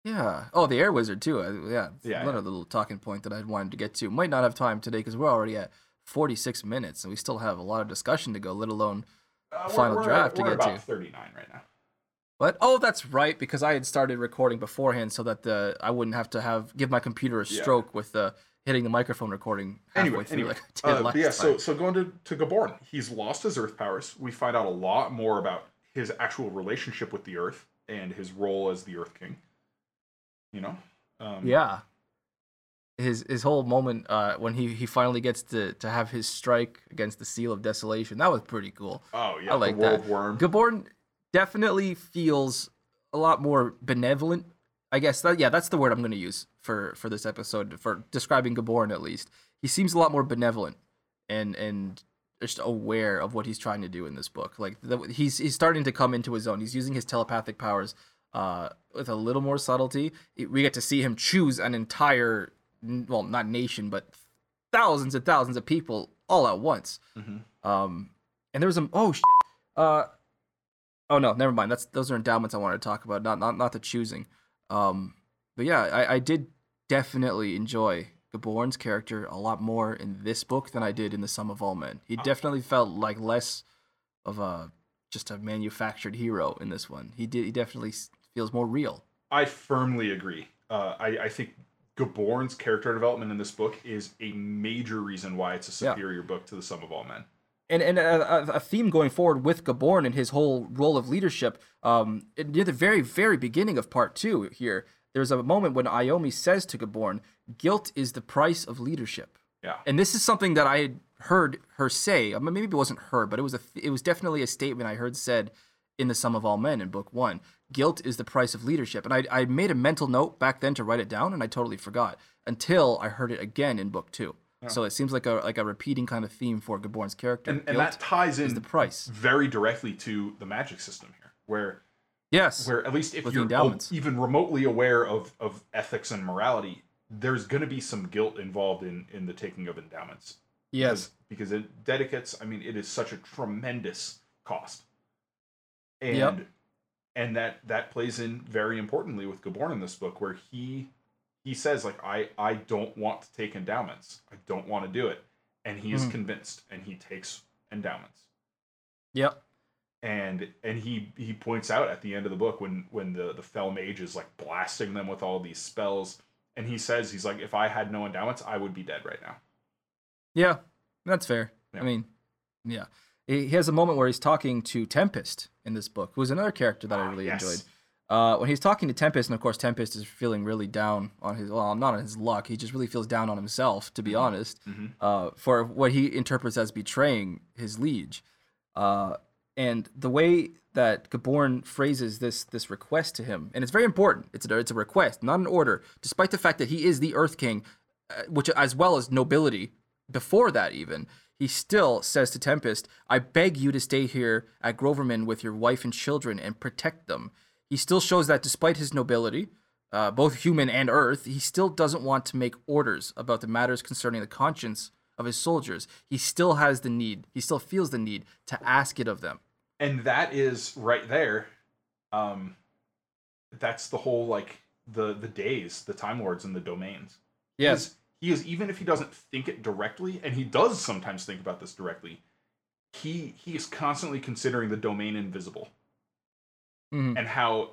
Yeah. Oh, the air wizard too. Uh, yeah. Yeah, Another yeah. little talking point that I wanted to get to. Might not have time today because we're already at 46 minutes and we still have a lot of discussion to go. Let alone. Uh, we're- Final we're, draft to we're get about to. Thirty nine right now. But oh, that's right because I had started recording beforehand so that the I wouldn't have to have give my computer a Yeah. stroke with the hitting the microphone recording halfway Anyway, through anyway. like Uh, yeah, so so going to to Gaborn, he's lost his Earth powers. We find out a lot more about his actual relationship with the Earth and his role as the Earth King. You know, um, Yeah. His his whole moment uh, when he, he finally gets to, to have his strike against the Seal of Desolation that was pretty cool. Oh yeah, I like the that. Worm. Gaborn definitely feels a lot more benevolent. I guess that yeah, that's the word I'm going to use for for this episode for describing Gaborn at least. He seems a lot more benevolent and and just aware of what he's trying to do in this book. Like the, he's he's starting to come into his own. He's using his telepathic powers uh, with a little more subtlety. We get to see him choose an entire well, not nation, but thousands and thousands of people all at once. Mhm. Um, and there was a oh shit. Uh, oh no, never mind. That's those are endowments I wanted to talk about, not not not the choosing. Um, but yeah, I, I did definitely enjoy Gaborn's character a lot more in this book than I did in the Sum of All Men. He definitely felt like less of a just a manufactured hero in this one. He did. He definitely feels more real. I firmly agree. Uh, I, I think Gaborn's character development in this book is a major reason why it's a Yeah. superior book to the Sum of All Men. and and a, a- a theme going forward with Gaborn and his whole role of leadership. Um, near the very very beginning of part two here, there's a moment when Iome says to Gaborn, "Guilt is the price of leadership." Yeah. And this is something that I had heard her say. I mean, maybe it wasn't her, but it was a it was definitely a statement I heard said in the Sum of All Men in book one. Guilt is the price of leadership, and I I made a mental note back then to write it down, and I totally forgot until I heard it again in book two. So it seems like a like a repeating kind of theme for Gaborn's character. And, and that ties in the price. very directly to the magic system here, where Yes. where at least if With you're even remotely aware of, of ethics and morality, there's going to be some guilt involved in in the taking of endowments. yes. because, because it dedicates. I mean, it is such a tremendous cost, and Yep. And that that plays in very importantly with Gaborn in this book, where he he says like I I don't want to take endowments. I don't want to do it, and he is Mhm. convinced, and he takes endowments Yep. and and he he points out at the end of the book when when the the fell mage is like blasting them with all these spells and he says he's like if i had no endowments i would be dead right now Yeah. That's fair. Yeah. I mean, yeah. He he has a moment where he's talking to Tempest in this book, who's another character that I Ah, really yes. enjoyed. Uh, when he's talking to Tempest, and of course Tempest is feeling really down on his well, not on his luck. He just really feels down on himself, to be honest, Mhm. uh, for what he interprets as betraying his liege. Uh, and the way that Gaborn phrases this this request to him, and it's very important. It's a, it's a request, not an order. Despite the fact that he is the Earth King, uh, which as well as nobility, before that even, he still says to Tempest, "I beg you to stay here at Groverman with your wife and children and protect them." He still shows that despite his nobility, uh, both human and Earth, he still doesn't want to make orders about the matters concerning the conscience of his soldiers. He still has the need. He still feels the need to ask it of them. and that is right there um that's the whole like the the days the time lords and the domains Yes, he is even if he doesn't think it directly and he does sometimes think about this directly he he is constantly considering the domain invisible Mhm. and how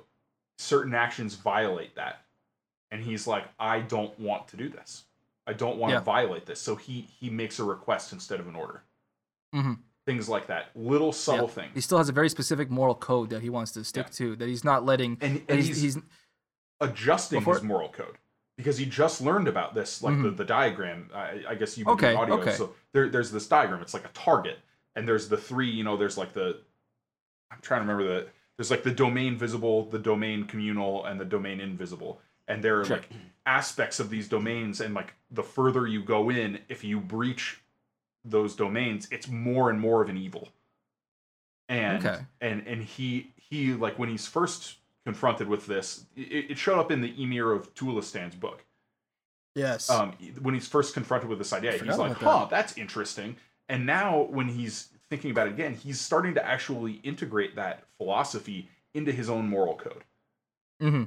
certain actions violate that and he's like i don't want to do this i don't want Yeah. to violate this so he he makes a request instead of an order Mhm. things like that little subtle Yeah. things He still has a very specific moral code that he wants to stick Yeah. to. That he's not letting. and, and he's, he's, he's adjusting Before- his moral code because he just learned about this like the, the diagram I, I guess Mm-hmm. Okay, audio okay. so there, there's this diagram it's like a target and there's the three you know there's like the i'm trying to remember the there's like the domain visible the domain communal and the domain invisible and there are Sure. like aspects of these domains and like the further you go in if you breach those domains it's more and more of an evil and Okay. and and he he like when he's first confronted with this it, it showed up in the emir of Tuulistan's book yes. um when he's first confronted with this idea he's like about that. huh that's interesting and now when he's thinking about it again he's starting to actually integrate that philosophy into his own moral code Mm-hmm.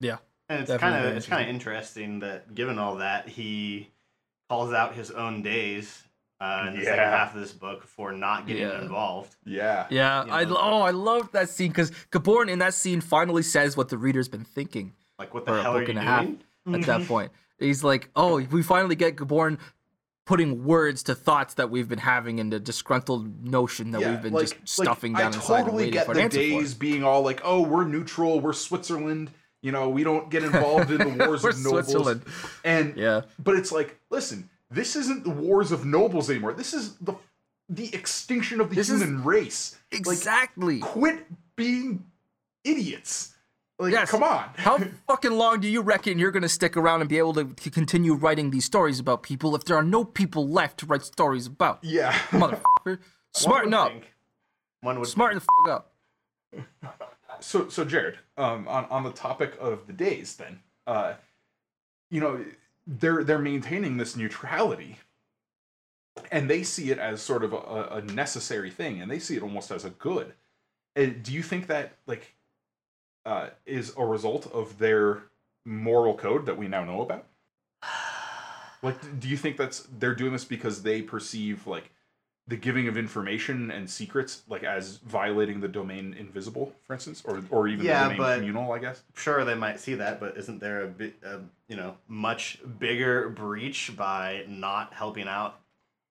Yeah. And it's kind of very it's kind of interesting that given all that he calls out his own days uh, in the second half of this book for not getting Yeah. involved. yeah Yeah, You I know, oh I loved that scene because Gaborn in that scene finally says what the reader's been thinking Like what for the a hell are book you and a half doing? at that point. He's like, oh, we finally get Gaborn putting words to thoughts that we've been having and the disgruntled notion that we've been like- just like, stuffing down I inside and totally get for an the days for. being all like, "Oh, we're neutral, we're Switzerland." You know, we don't get involved in the wars We're of nobles. Switzerland. And Yeah. but it's like, listen, this isn't the wars of nobles anymore. This is the the extinction of the This human race. Like, Exactly. quit being idiots. Like, Yes. come on. How fucking long do you reckon you're gonna stick around and be able to to continue writing these stories about people if there are no people left to write stories about? yeah. Motherfucker. Smarten up. think- One would Smarten the fuck up. so so Jared, um, on on the topic of the days, then, uh, you know, they're they're maintaining this neutrality, and they see it as sort of a, a necessary thing, and they see it almost as a good. And do you think that like uh, is a result of their moral code that we now know about? Like, do you think that's they're doing this because they perceive like the giving of information and secrets like as violating the domain invisible, for instance, or or even Yeah, the domain but- communal? I guess. sure they might see that, but isn't there a bit, a, you know, much bigger breach by not helping out?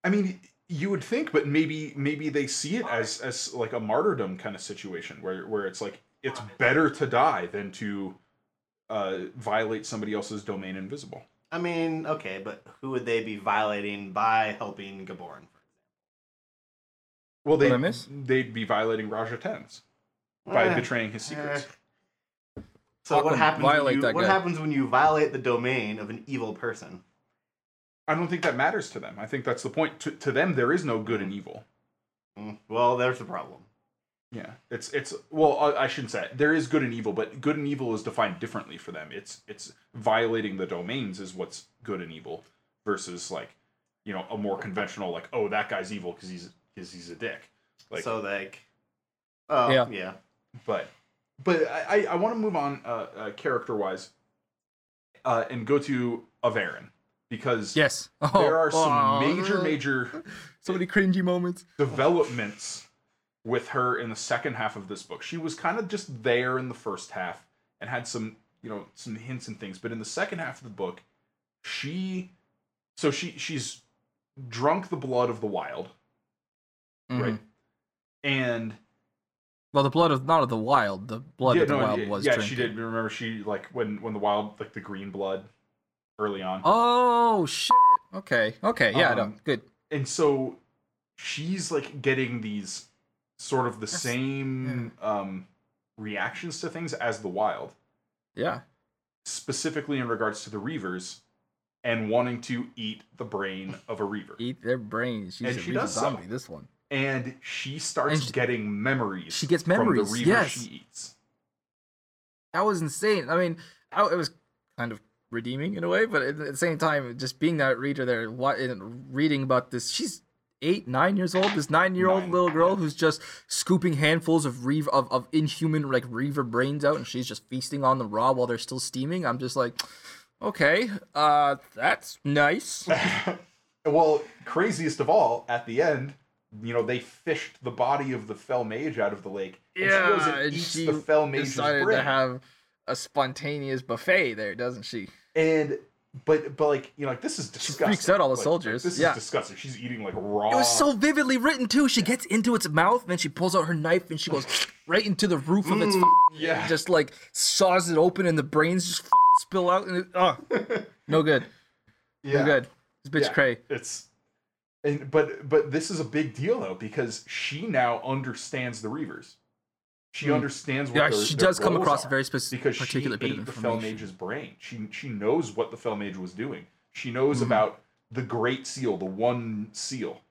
I mean, you would think, but maybe maybe they see it as as like a martyrdom kind of situation where where it's like it's better to die than to uh, violate somebody else's domain invisible. I mean, okay, but who would they be violating by helping Gaborn? Well, they miss? they'd be violating Raj Ahten's by Eh, betraying his secrets. eh. So what happens? When you, what guy. happens when you violate the domain of an evil person? I don't think that matters to them. I think that's the point. To, to them, there is no good and evil. Mm, Well, there's the problem. Yeah, it's it's well, I, I shouldn't say it. there is good and evil, but good and evil is defined differently for them. It's it's violating the domains is what's good and evil versus like you know a more conventional like oh that guy's evil because he's because he's a dick. Like, so like, oh Yeah. yeah, but but I I, I want to move on uh, uh character wise, uh, and go to Averan because Yes. Oh, there are some oh, major major so many cringy moments. developments with her in the second half of this book. She was kind of just there in the first half and had some, you know, some hints and things, but in the second half of the book, she so she she's drunk the blood of the wild, right? Mhm. And Well, the blood of not of the wild. The blood yeah, of the no, wild yeah, was. yeah, drinking. she did. Remember she like when when the wild like the green blood early on. Oh shit. Okay. Okay. Yeah. no. Um, Good. and so she's like getting these sort of the That's- same um reactions to things as the wild Yeah. specifically in regards to the reavers and wanting to eat the brain of a reaver Eat their brains. She's And a she does so. zombie. This one. And she starts And she- getting memories she gets memories. from the reaver yes. she eats That was insane. I mean, I, it was kind of redeeming in a way, but at the same time, just being that reader there, what and reading about this, she's eight, nine years old. This nine-year-old Nine. little girl who's just scooping handfuls of reaver of, of inhuman like reaver brains out, and she's just feasting on them raw while they're still steaming. I'm just like, okay, uh, that's nice. well craziest of all at the end you know they fished the body of the fell mage out of the lake and she goes Yeah, and and eats she the fell mage's Decided brain to have a spontaneous buffet there, doesn't she? and but but like you know like this is disgusting She freaks out all the Like- like, soldiers. this Yeah. is disgusting she's eating like raw It was so vividly written too. She gets into its mouth, and then she pulls out her knife and she goes right into the roof of its. Mm, yeah Just like saws it open, and the brains just spill out. And it, oh, no good. yeah No good. This bitch Yeah. cray. it's and but but this is a big deal though because she now understands the reavers she Hmm. understands what Yeah, their, she their does come across are a very specific, because particular she bit ate of the fell information. mage's brain she she knows what the fell mage was doing she knows Mhm. about the great seal the one seal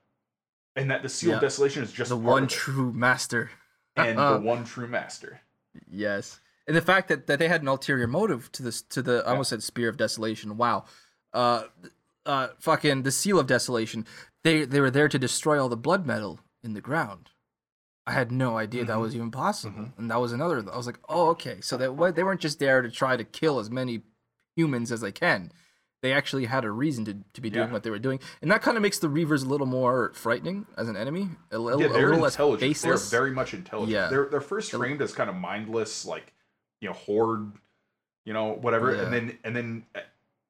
and that the seal Yeah. of desolation is just The part one of it, true master. and the one true master Yes, and the fact that, that they had an ulterior motive to this to the I almost said spear of desolation. Wow, uh, uh, fucking the seal of desolation. They they were there to destroy all the blood metal in the ground. I had no idea that Mhm. was even possible, Mhm. and that was another. I was like, oh okay, so they they weren't just there to try to kill as many humans as they can. They actually had a reason to, to be doing Yeah. what they were doing, and that kind of makes the Reavers a little more frightening as an enemy, a, little yeah, a they're little less faceless. They're very much intelligent. Yeah. They're they're first framed as kind of mindless, like you know, horde, you know, whatever, Yeah. and then and then uh,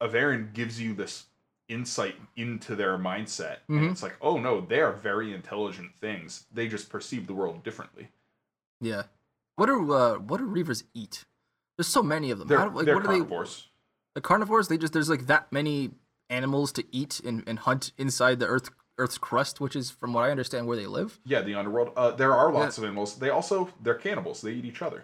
Averan gives you this insight into their mindset. Mhm. And it's like, oh no, they are very intelligent things. They just perceive the world differently. Yeah. What do uh, what do reavers eat? There's so many of them. They're, How do- like, they're what are they? carnivores. The carnivores. They just there's like that many animals to eat and, and hunt inside the earth Earth's crust, which is from what I understand where they live. Yeah, the underworld. Uh, there are lots of animals. They also they're cannibals. They eat each other.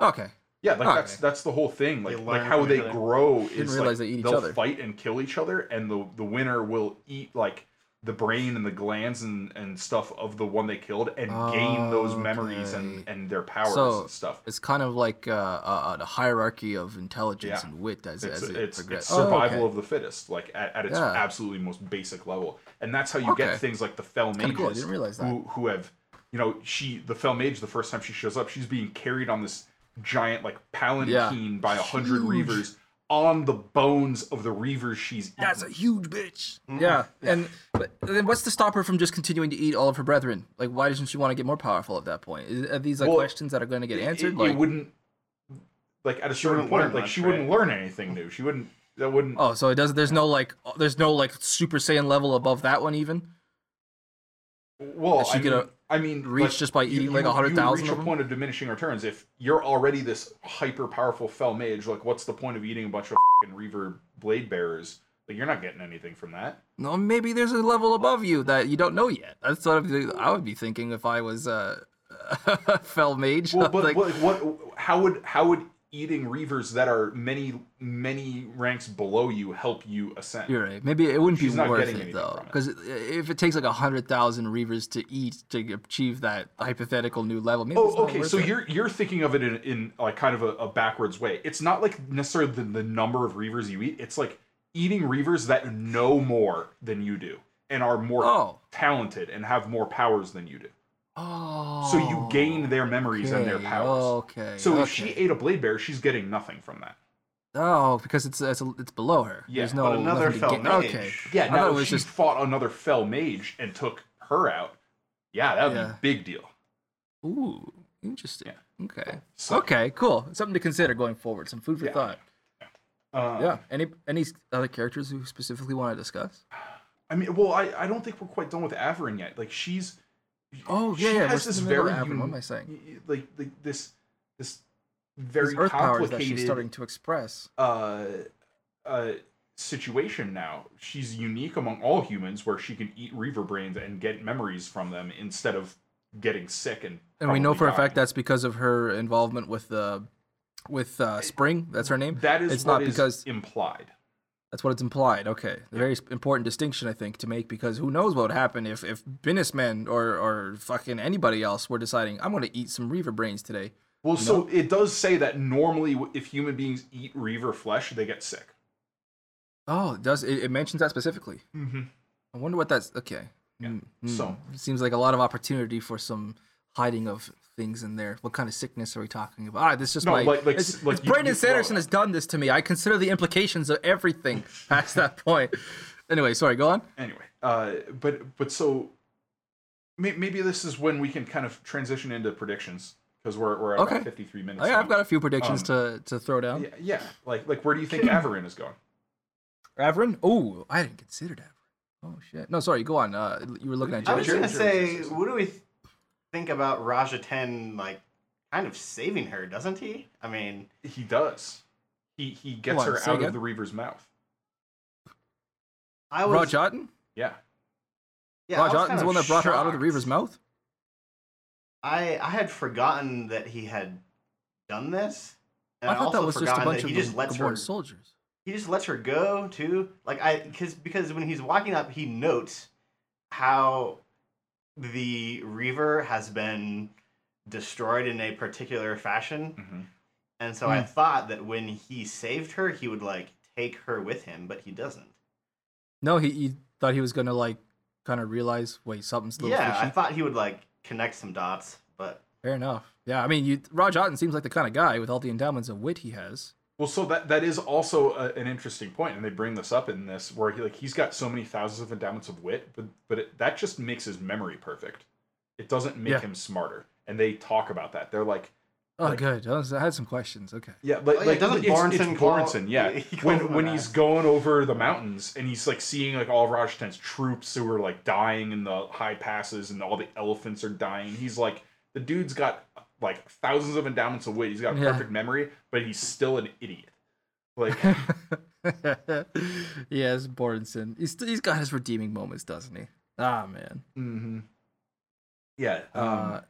Okay. Yeah, like Okay. that's that's the whole thing. Like learn like how they other. grow Didn't is like they eat each they'll other. fight and kill each other, and the the winner will eat like the brain and the glands and, and stuff of the one they killed and gain those memories and, Okay. and their powers So, and stuff. It's kind of like uh, uh, a hierarchy of intelligence Yeah. and wit as, It's as it it's, it's progresses. survival Oh, okay. of the fittest, like at, at its Yeah. absolutely most basic level, and that's how you Okay. get things like the fell kinda cool, I didn't realize that. who who have you know she the fell mage the first time she shows up she's being carried on this giant like palanquin by a hundred reavers on the bones of the reavers she's That's a huge bitch. Yeah, and but then what's to stop her from just continuing to eat all of her brethren? Like, why doesn't she want to get more powerful at that point? Is, are these like Well, questions that are going to get answered? It, like, it wouldn't like at a certain point like much, she right? wouldn't learn anything new. She wouldn't that wouldn't oh, so it does. There's no like, there's no like Super Saiyan level above that one even. Well, she I could, mean, I mean, reach like, just by you- eating, like, a 100,000 You reach a point of diminishing returns if you're already this hyper powerful fell mage. Like, what's the point of eating a bunch of fucking reaver blade bearers? Like, you're not getting anything from that. No, maybe there's a level above you that you don't know yet. That's what I would be thinking if I was uh, fell mage. Well, but like, what, what? How would how would eating reavers that are many many ranks below you help you ascend? You're right. Maybe it wouldn't She's be worth it though, because if it takes like a hundred thousand reavers to eat to achieve that hypothetical new level, maybe oh, it's Oh, okay. So it. you're you're thinking of it in, in like kind of a, a backwards way. It's not like necessarily the, the number of reavers you eat. It's like eating reavers that know more than you do and are more oh talented and have more powers than you do. Oh. So you gain their memories and their powers. Okay. So okay. if she ate a blade bear, she's getting nothing from that. oh, because it's it's, it's below her. Yeah, There's no but another fell gain- mage. Okay. Yeah. I thought Now it if was she just- fought another fell mage and took her out, yeah, that would Yeah. be a big deal. Ooh, interesting. Okay. So, Okay. Cool. Something to consider going forward. Some food for Yeah. thought. uh, Yeah. Any any other characters who specifically want to discuss? I mean, well, I, I don't think we're quite done with Averan yet. Like she's Oh she yeah, yeah. has this very Avon, What am I saying? like like this this very that complicated she's starting to express. uh uh situation now. She's unique among all humans where she can eat reaver brains and get memories from them instead of getting sick and And we know for a fact that's because of her involvement with uh, with uh, Spring. That's her name. that is it's not is because- implied. That's what it's implied. Okay, a very important distinction I think to make because who knows what would happen if if Binnesman or or fucking anybody else were deciding I'm going to eat some Reaver brains today. Well, so it does say that normally if human beings eat reaver flesh, they get sick. Oh, it does it, it mentions that specifically? Mm-hmm. I wonder what that's. Okay. Yeah. Mm, mm. So- it seems like a lot of opportunity for some hiding of things in there. What kind of sickness are we talking about? Ah, this is just No, my. like- like- it's, like it's you- Brandon you throw Sanderson out. has done this to me. I consider the implications of everything past that point. Anyway, sorry. Go on. Anyway, uh, but but so may, maybe this is when we can kind of transition into predictions because we're we're at Okay. about fifty three minutes. Oh, yeah, I've got a few predictions Um, to to throw down. Yeah, yeah, like like where do you think Averan is going? Averan? Oh, I didn't consider Averan. Oh shit. No, sorry. Go on. Uh, you were looking at I was Jerry. Jerry- gonna say, Jerry- what do we th- think about Raj Ahten like kind of saving her? Doesn't he? I mean, He does. He he gets on, her out again? of the Reaver's mouth. I was Raj Ahten? Yeah. yeah, I Raj was Otten's kind the one that brought her out of the. Reaver's mouth? I I had forgotten that he had done this. And I thought that also was just a forgotten bunch that of he just lets Gaborn her soldiers. he just lets her go too. Like I because because when he's walking up, he notes how the Reaver has been destroyed in a particular fashion, hmm and so I Hmm. thought that when he saved her, he would like take her with him, but he doesn't. No, he, he thought he was gonna like kind of realize, wait, something's a little Yeah, I thought he would like connect some dots, but Fair enough. Yeah, I mean, you Raj Ahten seems like the kind of guy with all the endowments of wit he has. Well, so that that is also a, an interesting point, and they bring this up in this where he like he's got so many thousands of endowments of wit, but but it, that just makes his memory perfect. It doesn't make Yeah. him smarter, and they talk about that. They're like, Oh, Like- good. I, was, I had some questions. Okay. Yeah, like, Oh, yeah, like doesn't it's, Borenson it's call- Borenson, yeah. he calls when when he's ass. going over the mountains and he's like seeing like all of Raj Ahten's troops who are like dying in the high passes and all the elephants are dying. He's like the dude's got like thousands of endowments of wit. He's got a Yeah. perfect memory, but he's still an idiot. Like yes, Borenson. He's he's got his redeeming moments, doesn't he? Ah man. hmm Yeah. Um, Uh,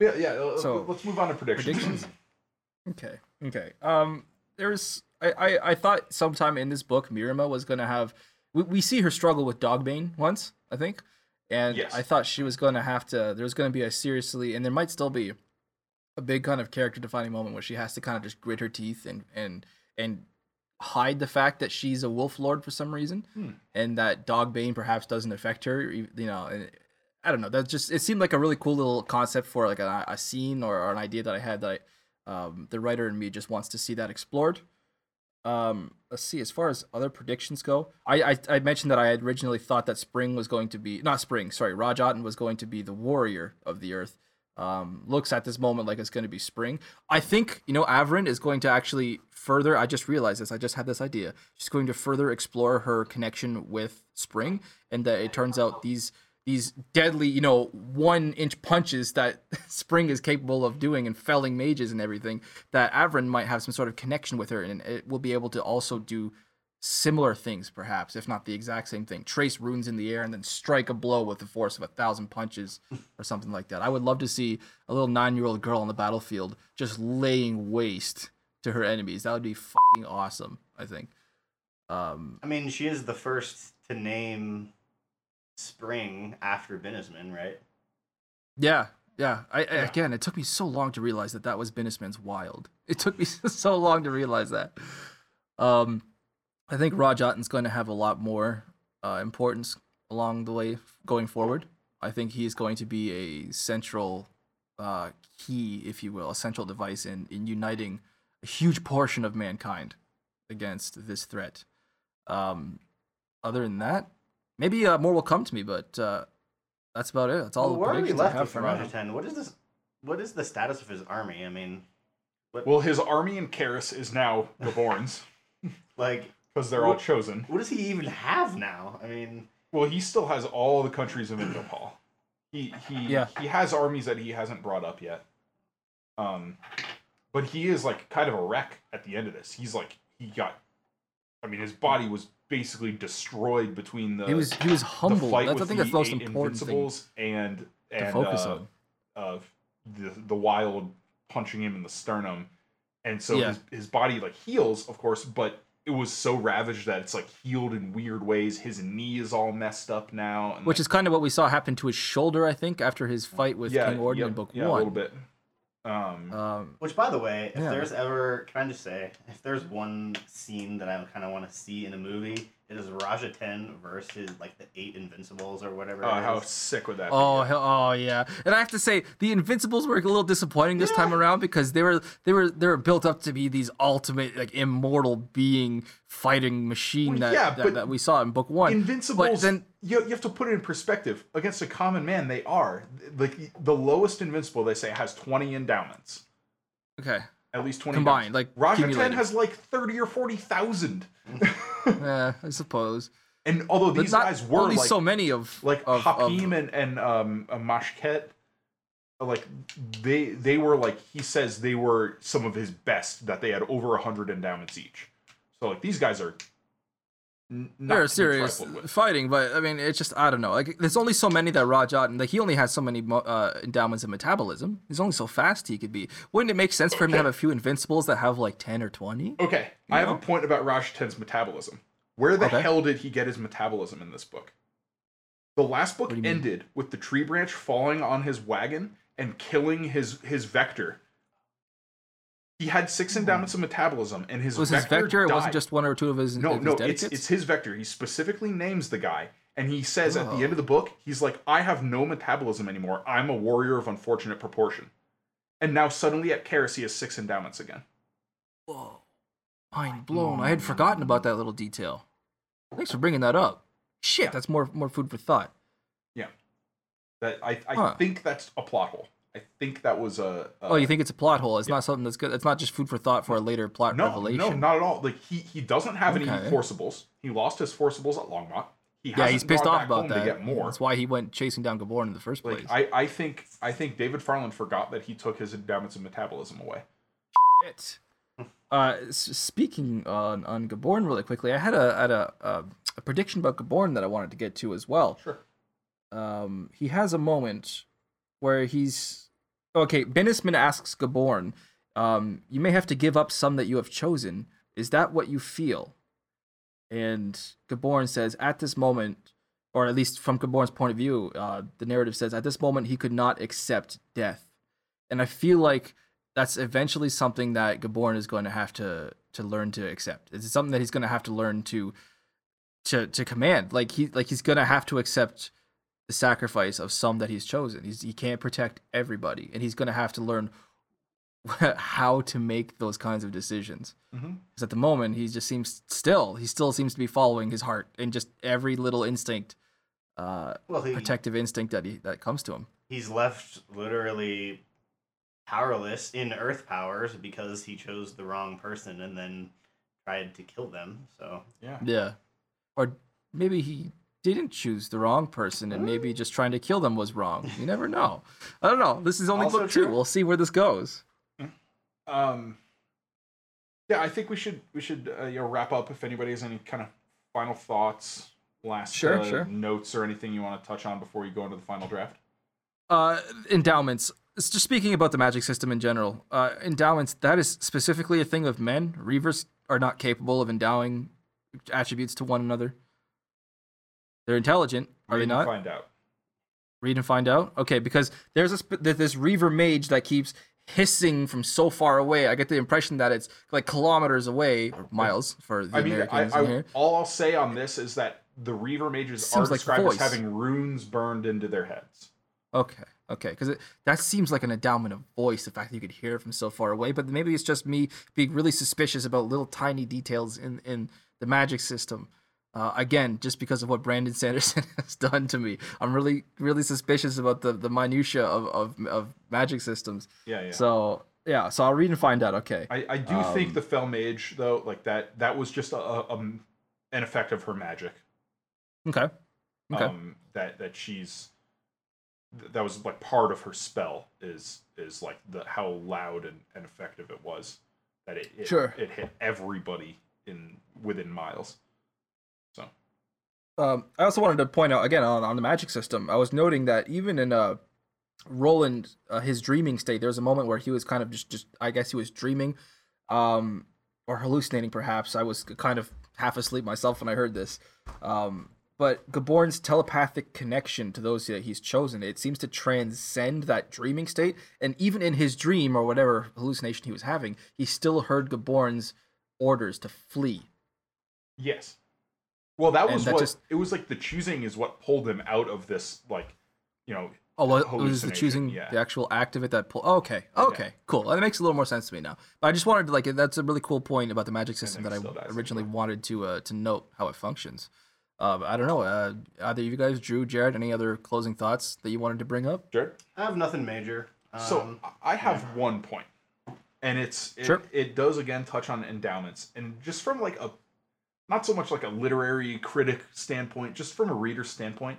yeah, yeah. uh, so, let's move on to predictions. predictions? okay. Okay. Um, there's I, I I thought sometime in this book Myrrima was gonna have we, we see her struggle with Dogbane once I think, and Yes. I thought she was gonna have to. There's gonna be a seriously, and there might still be a big kind of character defining moment where she has to kind of just grit her teeth and and and hide the fact that she's a wolf lord for some reason Hmm. and that dogbane perhaps doesn't affect her you know and i don't know that just it seemed like a really cool little concept for like a, a scene or, or an idea that i had that I, um, the writer in me just wants to see that explored um let's see as far as other predictions go I, I i mentioned that i had originally thought that spring was going to be not spring sorry Raj Ahten was going to be the warrior of the earth um, looks at this moment like it's going to be spring. I think you know Averan is going to actually further. I just realized this. I just had this idea. She's going to further explore her connection with spring, and that it turns out these these deadly, you know, one inch punches that spring is capable of doing and felling mages and everything. That Averan might have some sort of connection with her, and it will be able to also do similar things, perhaps, if not the exact same thing. Trace runes in the air and then strike a blow with the force of a thousand punches or something like that. I would love to see a little nine year old girl on the battlefield just laying waste to her enemies. That would be fucking awesome, I think. Um, I mean, she is the first to name spring after Binnesman, right? yeah, yeah. I, Yeah. Again, it took me so long to realize that that was Binnesman's Wylde. It took me so long to realize that. Um, I think Raj Ahten's going to have a lot more uh, importance along the way going forward. I think he's going to be a central uh, key, if you will, a central device in, in uniting a huge portion of mankind against this threat. Um, other than that, maybe uh, more will come to me, but uh, that's about it. That's all Well, the where are we predictions I left have for now. Raj Ahten? What is this? What is the status of his army? I mean, Well, his army in Carris is now the Borns like, because they're all What- chosen. what does he even have now? I mean, Well, he still has all the countries of Indopal. He he Yeah. he has armies that he hasn't brought up yet. Um, but he is like kind of a wreck at the end of this. He's like he got. I mean, his body was basically destroyed between the He was he was the humble. fight That's, I with think that's the most eight important thing Invincibles and to and focus uh, on. of the the wild punching him in the sternum, and so Yeah. his his body like heals, of course, but it was so ravaged that it's like healed in weird ways. His knee is all messed up now, and Which like, is kind of what we saw happen to his shoulder, I think, after his fight with King Orden yep, in book yeah, one. a little bit. Um, Um, which, by the way, if Yeah. there's ever, can I just say, if there's one scene that I kind of want to see in a movie, it is Raj Ahten versus like the eight Invincibles or whatever. oh, it how is. sick would that oh, be? hell, oh yeah. And I have to say, the Invincibles were a little disappointing this time around because they were they were they were built up to be these ultimate like immortal being fighting machine Well, that, yeah, that that we saw in book one. Invincibles, then- you, you have to put it in perspective. Against a common man, they are. Like, the lowest Invincible, they say, has 20 endowments. Okay, At least 20 combined, like Raj Ahten accumulated. has like 30 or 40,000. Yeah, I suppose. and although these guys were only like, so many of like of, of- Hakim and, and um, uh, Mashket, like they they were like he says they were some of his best that they had over 100 endowments each. So like these guys are they're serious fighting, but I mean, it's just I don't know. Like, there's only so many that Rajat, and like he only has so many uh, endowments of metabolism. He's only so fast he could be. Wouldn't it make sense for him to have a few invincibles that have like ten or twenty? Okay, I have a point about Raj Ahten's metabolism. Where the Okay. hell did he get his metabolism in this book? The last book you mean? ended with the tree branch falling on his wagon and killing his his vector. He had six hmm. endowments of metabolism, and his Was his vector vector? It wasn't just one or two of his. no, of no. his It's it's his vector. He specifically names the guy, and he says at the Oh. end of the book, he's like, "I have no metabolism anymore. I'm a warrior of unfortunate proportion." And now suddenly at Carris, he has six endowments again. Whoa, mind blown. I had forgotten about that little detail. Thanks for bringing that up. Shit, Yeah. that's more more food for thought. Yeah, that I, I Huh. think that's a plot hole. I think that was a. a oh, you think it's a plot hole? It's not something that's good. It's not just food for thought for a later plot no, revelation. no, not at all. Like he he doesn't have any Okay. forcibles. He lost his forcibles at Longmont. He yeah, he's pissed off about that. to get more. That's why he went chasing down Gaborn in the first place. I, I think I think David Farland forgot that he took his endowments of metabolism away. Shit. Uh, speaking on on Gaborn really quickly, I had a had a, a a prediction about Gaborn that I wanted to get to as well. Sure. Um, he has a moment where he's okay. Binnesman asks Gaborn, um, "You may have to give up some that you have chosen. Is that what you feel?" And Gaborn says, "At this moment, or at least from Gaborn's point of view, uh, the narrative says at this moment he could not accept death." And I feel like that's eventually something that Gaborn is going to have to to learn to accept. It's something that he's going to have to learn to to to command. Like he like he's going to have to accept the sacrifice of some that he's chosen. He's he can't protect everybody, and he's going to have to learn how to make those kinds of decisions. Mm-hmm. Because at the moment, he just seems still he still seems to be following his heart and just every little instinct, uh, Well, he, protective instinct that he that comes to him. he's left literally powerless in Earth powers because he chose the wrong person and then tried to kill them. So Yeah. Yeah. Or maybe he didn't choose the wrong person and maybe just trying to kill them was wrong. You never know. I don't know. This is only Also book two. true. We'll see where this goes. Um. Yeah, I think we should we should uh, you know wrap up. If anybody has any kind of final thoughts, last Sure, uh, sure. notes or anything you want to touch on before you go into the final draft. Uh, endowments. It's just speaking about the magic system in general. Uh, endowments, that is specifically a thing of men. Reavers are not capable of endowing attributes to one another. They're intelligent, are Read they and not? Find out. Read and find out. Okay, because there's there's this Reaver mage that keeps hissing from so far away. I get the impression that it's like kilometers away, or miles for the I mean, I, Americans in I, here. all I'll say on this is that the Reaver mages are like described as having runes burned into their heads. Okay, okay, because that seems like an endowment of voice. The fact that you could hear it from so far away, but maybe it's just me being really suspicious about little tiny details in in the magic system. Uh, again, just because of what Brandon Sanderson has done to me, I'm really really suspicious about the the minutia of of, of magic systems. Yeah, yeah. So yeah, so I'll read and find out. Okay. I, I do Um, think the Fell Mage though, like that, that was just a, a um, an effect of her magic. Okay. Okay. Um, that that she's that was like part of her spell is is like the how loud and, and effective it was that it, it Sure. it hit everybody in within miles. Um, I also wanted to point out again on, on the magic system. I was noting that even in uh, Rolan, uh, his dreaming state, there was a moment where he was kind of just, just I guess he was dreaming, um, or hallucinating. Perhaps I was kind of half asleep myself when I heard this. Um, but Gaborn's telepathic connection to those that he's chosen, it seems to transcend that dreaming state. And even in his dream or whatever hallucination he was having, he still heard Gaborn's orders to flee. yes, well that And was that what just- it was like. The choosing is what pulled him out of this like, you know, Oh, well, it was the choosing yeah. the actual act of it that pull. okay, okay, cool. That makes a little more sense to me now. But I just wanted to like that's a really cool point about the magic system think that I originally yeah. wanted to uh, to note how it functions. Uh, I don't know. Uh, either of you guys, Drew, Jared, any other closing thoughts that you wanted to bring up? Jared. I have nothing major. Um, So I have one point, and it's it, Sure. it does again touch on endowments, and just from like a not so much like a literary critic standpoint, just from a reader standpoint,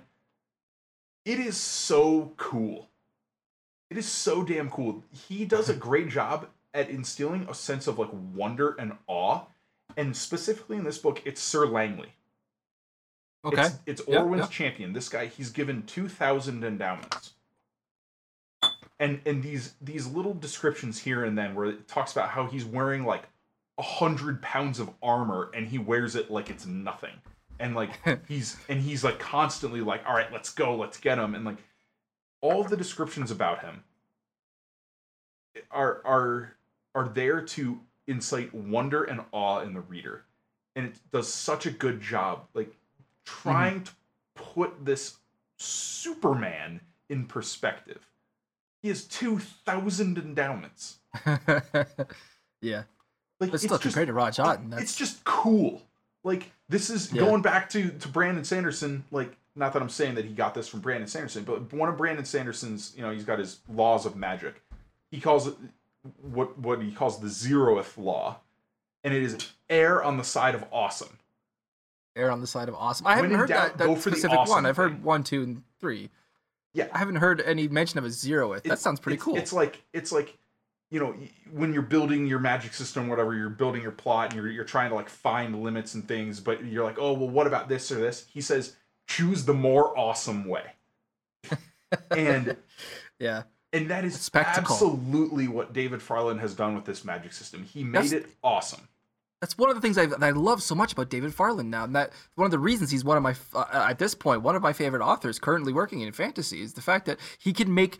it is so cool. It is so damn cool. He does a great job at instilling a sense of like wonder and awe, and specifically in this book, it's Sir Langley. Okay. It's, it's Orwynne's yeah. champion. This guy, he's given two thousand endowments. And and these these little descriptions here and then where it talks about how he's wearing like a hundred pounds of armor and he wears it like it's nothing. And like he's and he's like constantly like, all right, let's go, let's get him. And like all the descriptions about him are are are there to incite wonder and awe in the reader. And it does such a good job, like trying mm-hmm. to put this Superman in perspective. He has two thousand endowments. yeah, Like but it's still, just, compared to Ahten, that's it's just cool. Like this is Yeah. going back to to Brandon Sanderson. Like not that I'm saying that he got this from Brandon Sanderson, but one of Brandon Sanderson's, you know, he's got his laws of magic. He calls it what what he calls the zeroth law, and it is err on the side of awesome. Err on the side of awesome. I When haven't heard doubt, that, that specific awesome one. I've heard one, two, and three. Yeah. I haven't heard any mention of a zeroth. That sounds pretty it's- cool. It's like it's like you know when you're building your magic system, whatever you're building your plot, and you're you're trying to like find limits and things, but you're like, oh well, what about this or this? He says, choose the more awesome way, and yeah. and that is Spectacle. absolutely what David Farland has done with this magic system. He made That's- it awesome. That's one of the things I, that I love so much about David Farland now, and that one of the reasons he's one of my uh, at this point one of my favorite authors currently working in fantasy is the fact that he can make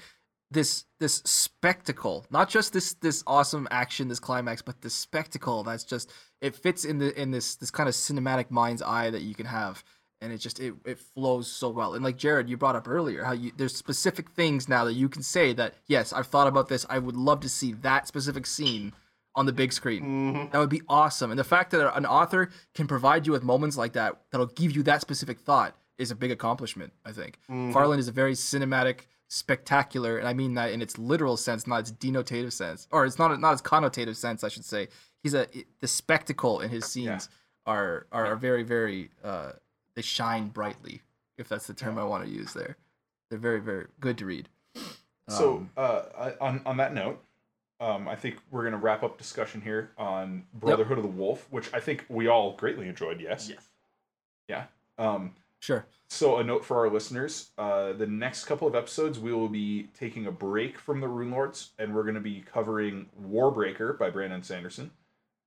this this spectacle, not just this this awesome action, this climax, but this spectacle that's just it fits in the in this this kind of cinematic mind's eye that you can have, and it just it, it flows so well. And like Jared, you brought up earlier how you there's specific things now that you can say that yes, I've thought about this. I would love to see that specific scene on the big screen. Mm-hmm. That would be awesome. And the fact that an author can provide you with moments like that that'll give you that specific thought is a big accomplishment, I think. Farland is a very cinematic, spectacular, and I mean that in its literal sense, not its denotative sense, or it's not not its connotative sense, I should say. He's a the spectacle in his scenes are are very very uh they shine brightly, if that's the term I want to use there. They're very very good to read. So Um, uh, on on that note, um, I think we're gonna wrap up discussion here on Brotherhood of the Wolf, which I think we all greatly enjoyed. Yes. Yes. Yeah. Um, Sure. So, a note for our listeners: uh, the next couple of episodes, we will be taking a break from the Rune Lords, and we're going to be covering Warbreaker by Brandon Sanderson.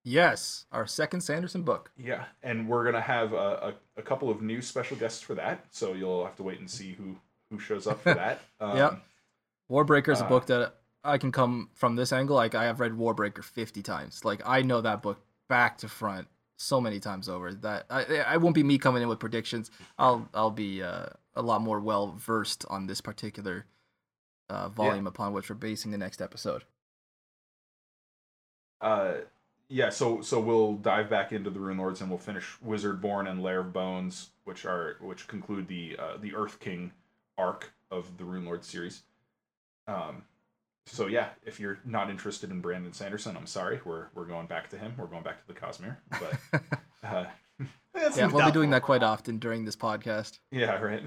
Yes, our second Sanderson book. Yeah, and we're going to have a, a, a couple of new special guests for that. So you'll have to wait and see who who shows up for that. Um, Yep. Warbreaker is a Uh, book that I can come from this angle. Like I have read Warbreaker fifty times. Like I know that book back to front so many times over that I I won't be me coming in with predictions. I'll I'll be uh, a lot more well versed on this particular uh, volume upon which we're basing the next episode. uh yeah so so we'll dive back into the rune lords and we'll finish wizard born and lair of bones which are which conclude the uh the earth king arc of the rune lord series um so yeah if you're not interested in brandon sanderson i'm sorry we're we're going back to him we're going back to the cosmere but uh Yeah, we'll be doing that quite often during this podcast. yeah right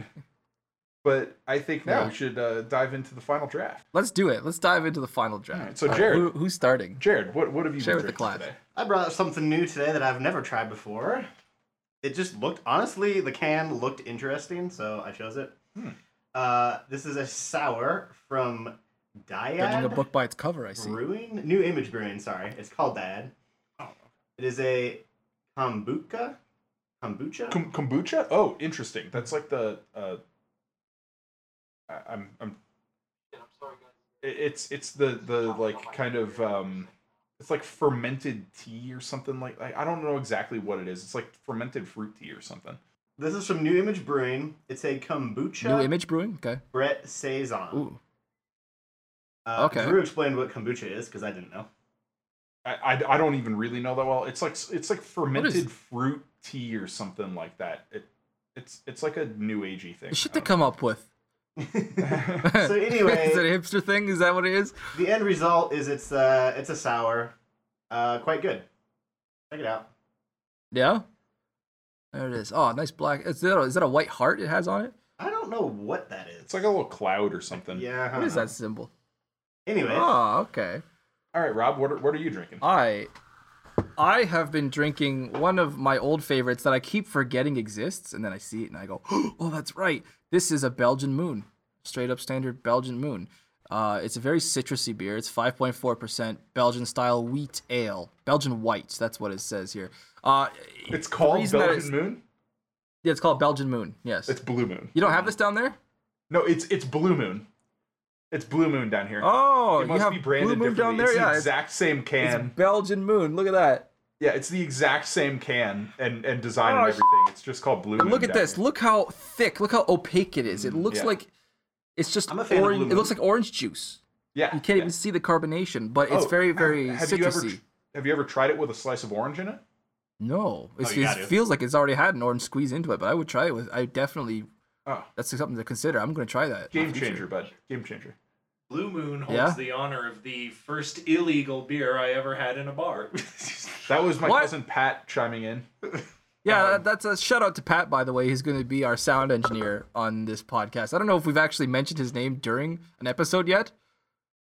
but i think now Yeah. we should uh dive into the final draft Let's do it. Let's dive into the final draft. Alright, so All Jared- who, who's starting? jared what what have you Share with the class. today I brought something new today that I've never tried before. It just looked honestly, the can looked interesting, so I chose it. Hmm. Uh, this is a sour from Judging a book by its cover, I see. Brewing, New Image Brewing. Sorry, it's called Dyad. Oh. It is a kombucha. Kombucha. Kom- kombucha? Oh, interesting. That's like the. Uh, I- I'm. I'm. It- It's it's the the like kind of um, it's like fermented tea or something like I I don't know exactly what it is. It's like fermented fruit tea or something. this is from New Image Brewing. It's a kombucha New Image Brewing. Okay. Brett saison. Ooh. Uh, okay. Drew explained what kombucha is because I didn't know. I, I, I don't even really know that well. It's like it's like fermented is- fruit tea or something like that. It it's it's like a new agey thing. The shit I they don't come up with. so anyway, is it a hipster thing? Is that what it is? the end result is it's uh it's a sour, uh quite good. Check it out. Yeah. There it is. Oh, nice black. Is that a, is that a white heart it has on it? I don't know what that is. It's like a little cloud or something. yeah. I What don't is know. that symbol? Anyway, Oh, okay. All right, Rob. What are, what are you drinking? I I have been drinking one of my old favorites that I keep forgetting exists, and then I see it and I go, "Oh, that's right. This is a Belgian Moon, straight up standard Belgian Moon." Uh, it's a very citrusy beer. It's 5.4% Belgian style wheat ale, Belgian white. That's what it says here. Uh, It's called Belgian it's- Moon. Yeah, it's called Belgian Moon. Yes. It's Blue Moon. You don't have this down there? No, it's it's Blue Moon. It's Blue Moon down here. Oh, it you must have be branded Blue Moon down there. It's Yeah, the it's, exact same it's can. Belgian Moon. Look at that. yeah, it's the exact same can and and design Oh, and everything. It's just called Blue Moon. look at this. here. Look how thick. Look how opaque it is. It mm, looks yeah. like it's just I'm a fan of orange. It looks like orange juice. Yeah, You can't yeah. even see the carbonation, but it's Oh, very, very have, you ever citrusy. have you ever tried it with a slice of orange in it? No, it's, oh, you it feels like it's already had an orange squeeze into it, but I would try it with. I definitely Oh, That's something to consider. I'm gonna try that. game changer, bud. Game changer. Blue Moon holds Yeah? the honor of the first illegal beer I ever had in a bar. That was my What? cousin Pat chiming in. Yeah, Um, that's a shout out to Pat, by the way. He's going to be our sound engineer on this podcast. I don't know if we've actually mentioned his name during an episode yet.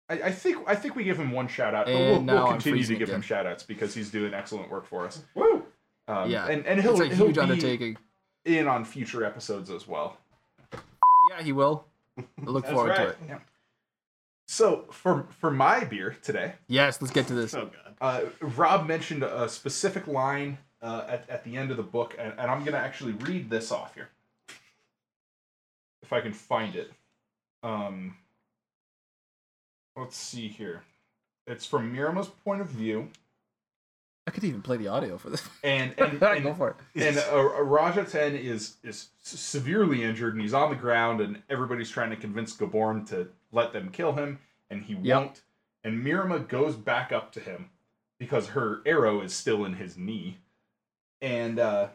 I, I think I think we give him one shout out, but And we'll, now we'll continue to freezing give him shout outs because he's doing excellent work for us. Woo! Um, Yeah, and, and he'll, it's a he'll huge be undertaking. in on future episodes as well. Yeah, he will. I look That's forward to right. it. So for for my beer today, Yes, let's get to this. Oh god. uh, Rob mentioned a specific line uh, at, at the end of the book, and, and I'm going to actually read this off here. If I can find it. Um, let's see here. It's from Myrrima's point of view, I could even play the audio for this. and and, Go and, for it. and uh, Raj Ahten is is severely injured, and he's on the ground, and everybody's trying to convince Gaborn to let them kill him, and he Yep. won't. And Myrrima goes back up to him because her arrow is still in his knee, and uh,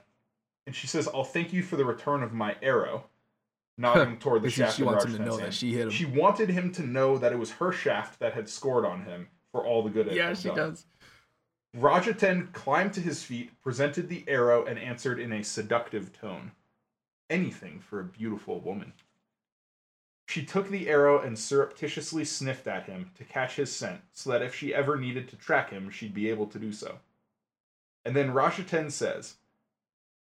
and she says, "I'll thank you for the return of my arrow," nodding toward the shaft. she wants him to know Ten's that she hit him. She wanted him to know that it was her shaft that had scored on him for all the good it yeah, she done. does. Raj Ahten climbed to his feet, presented the arrow, and answered in a seductive tone. Anything for a beautiful woman. She took the arrow and surreptitiously sniffed at him to catch his scent, so that if she ever needed to track him, she'd be able to do so. And then Raj Ahten says,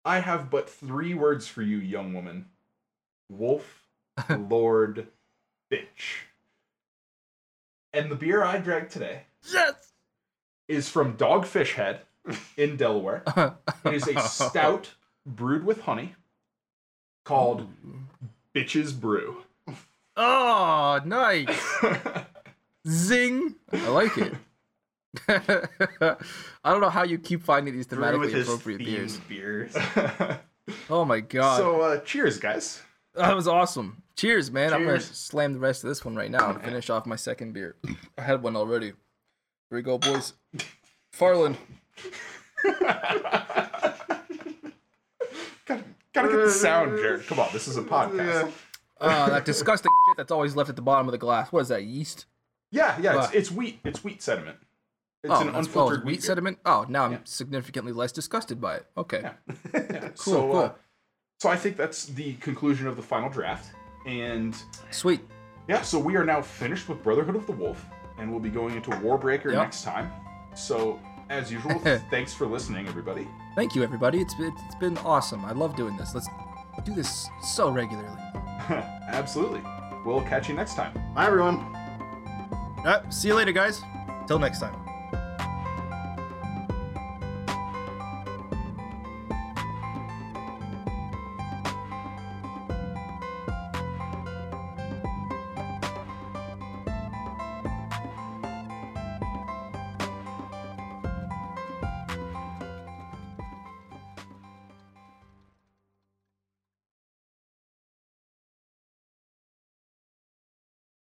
I have but three words for you, young woman wolf, lord, bitch. And the beer I drank today Yes. Is from Dogfish Head in Delaware. It is a stout brewed with honey called Bitches Brew. oh, nice. Zing. I like it. I don't know how you keep finding these Brew with thematically his appropriate beers. beers. Oh my god. so, uh, cheers, guys. That was awesome. Cheers, man. I'm gonna slam the rest of this one right now and finish off my second beer. I had one already. Here we go, boys. Farland. gotta, gotta get the sound, Jared. Come on, this is a podcast. Uh, that disgusting shit that's always left at the bottom of the glass. What is that, yeast? Yeah, yeah, it's, it's wheat. It's wheat sediment. It's oh, an that's- oh, unfiltered it's wheat wheat sediment? Oh, now I'm Yeah. significantly less disgusted by it. Okay. Yeah. Yeah. Cool, so, cool. Uh, so I think that's the conclusion of the final draft. And Sweet. yeah, so we are now finished with Brotherhood of the Wolf, and we'll be going into Warbreaker Yep. next time. So, as usual, thanks for listening, everybody. Thank you, everybody. It's been, it's been awesome. I love doing this. Let's do this so regularly. Absolutely. We'll catch you next time. Bye everyone. All right, see you later, guys. Till next time.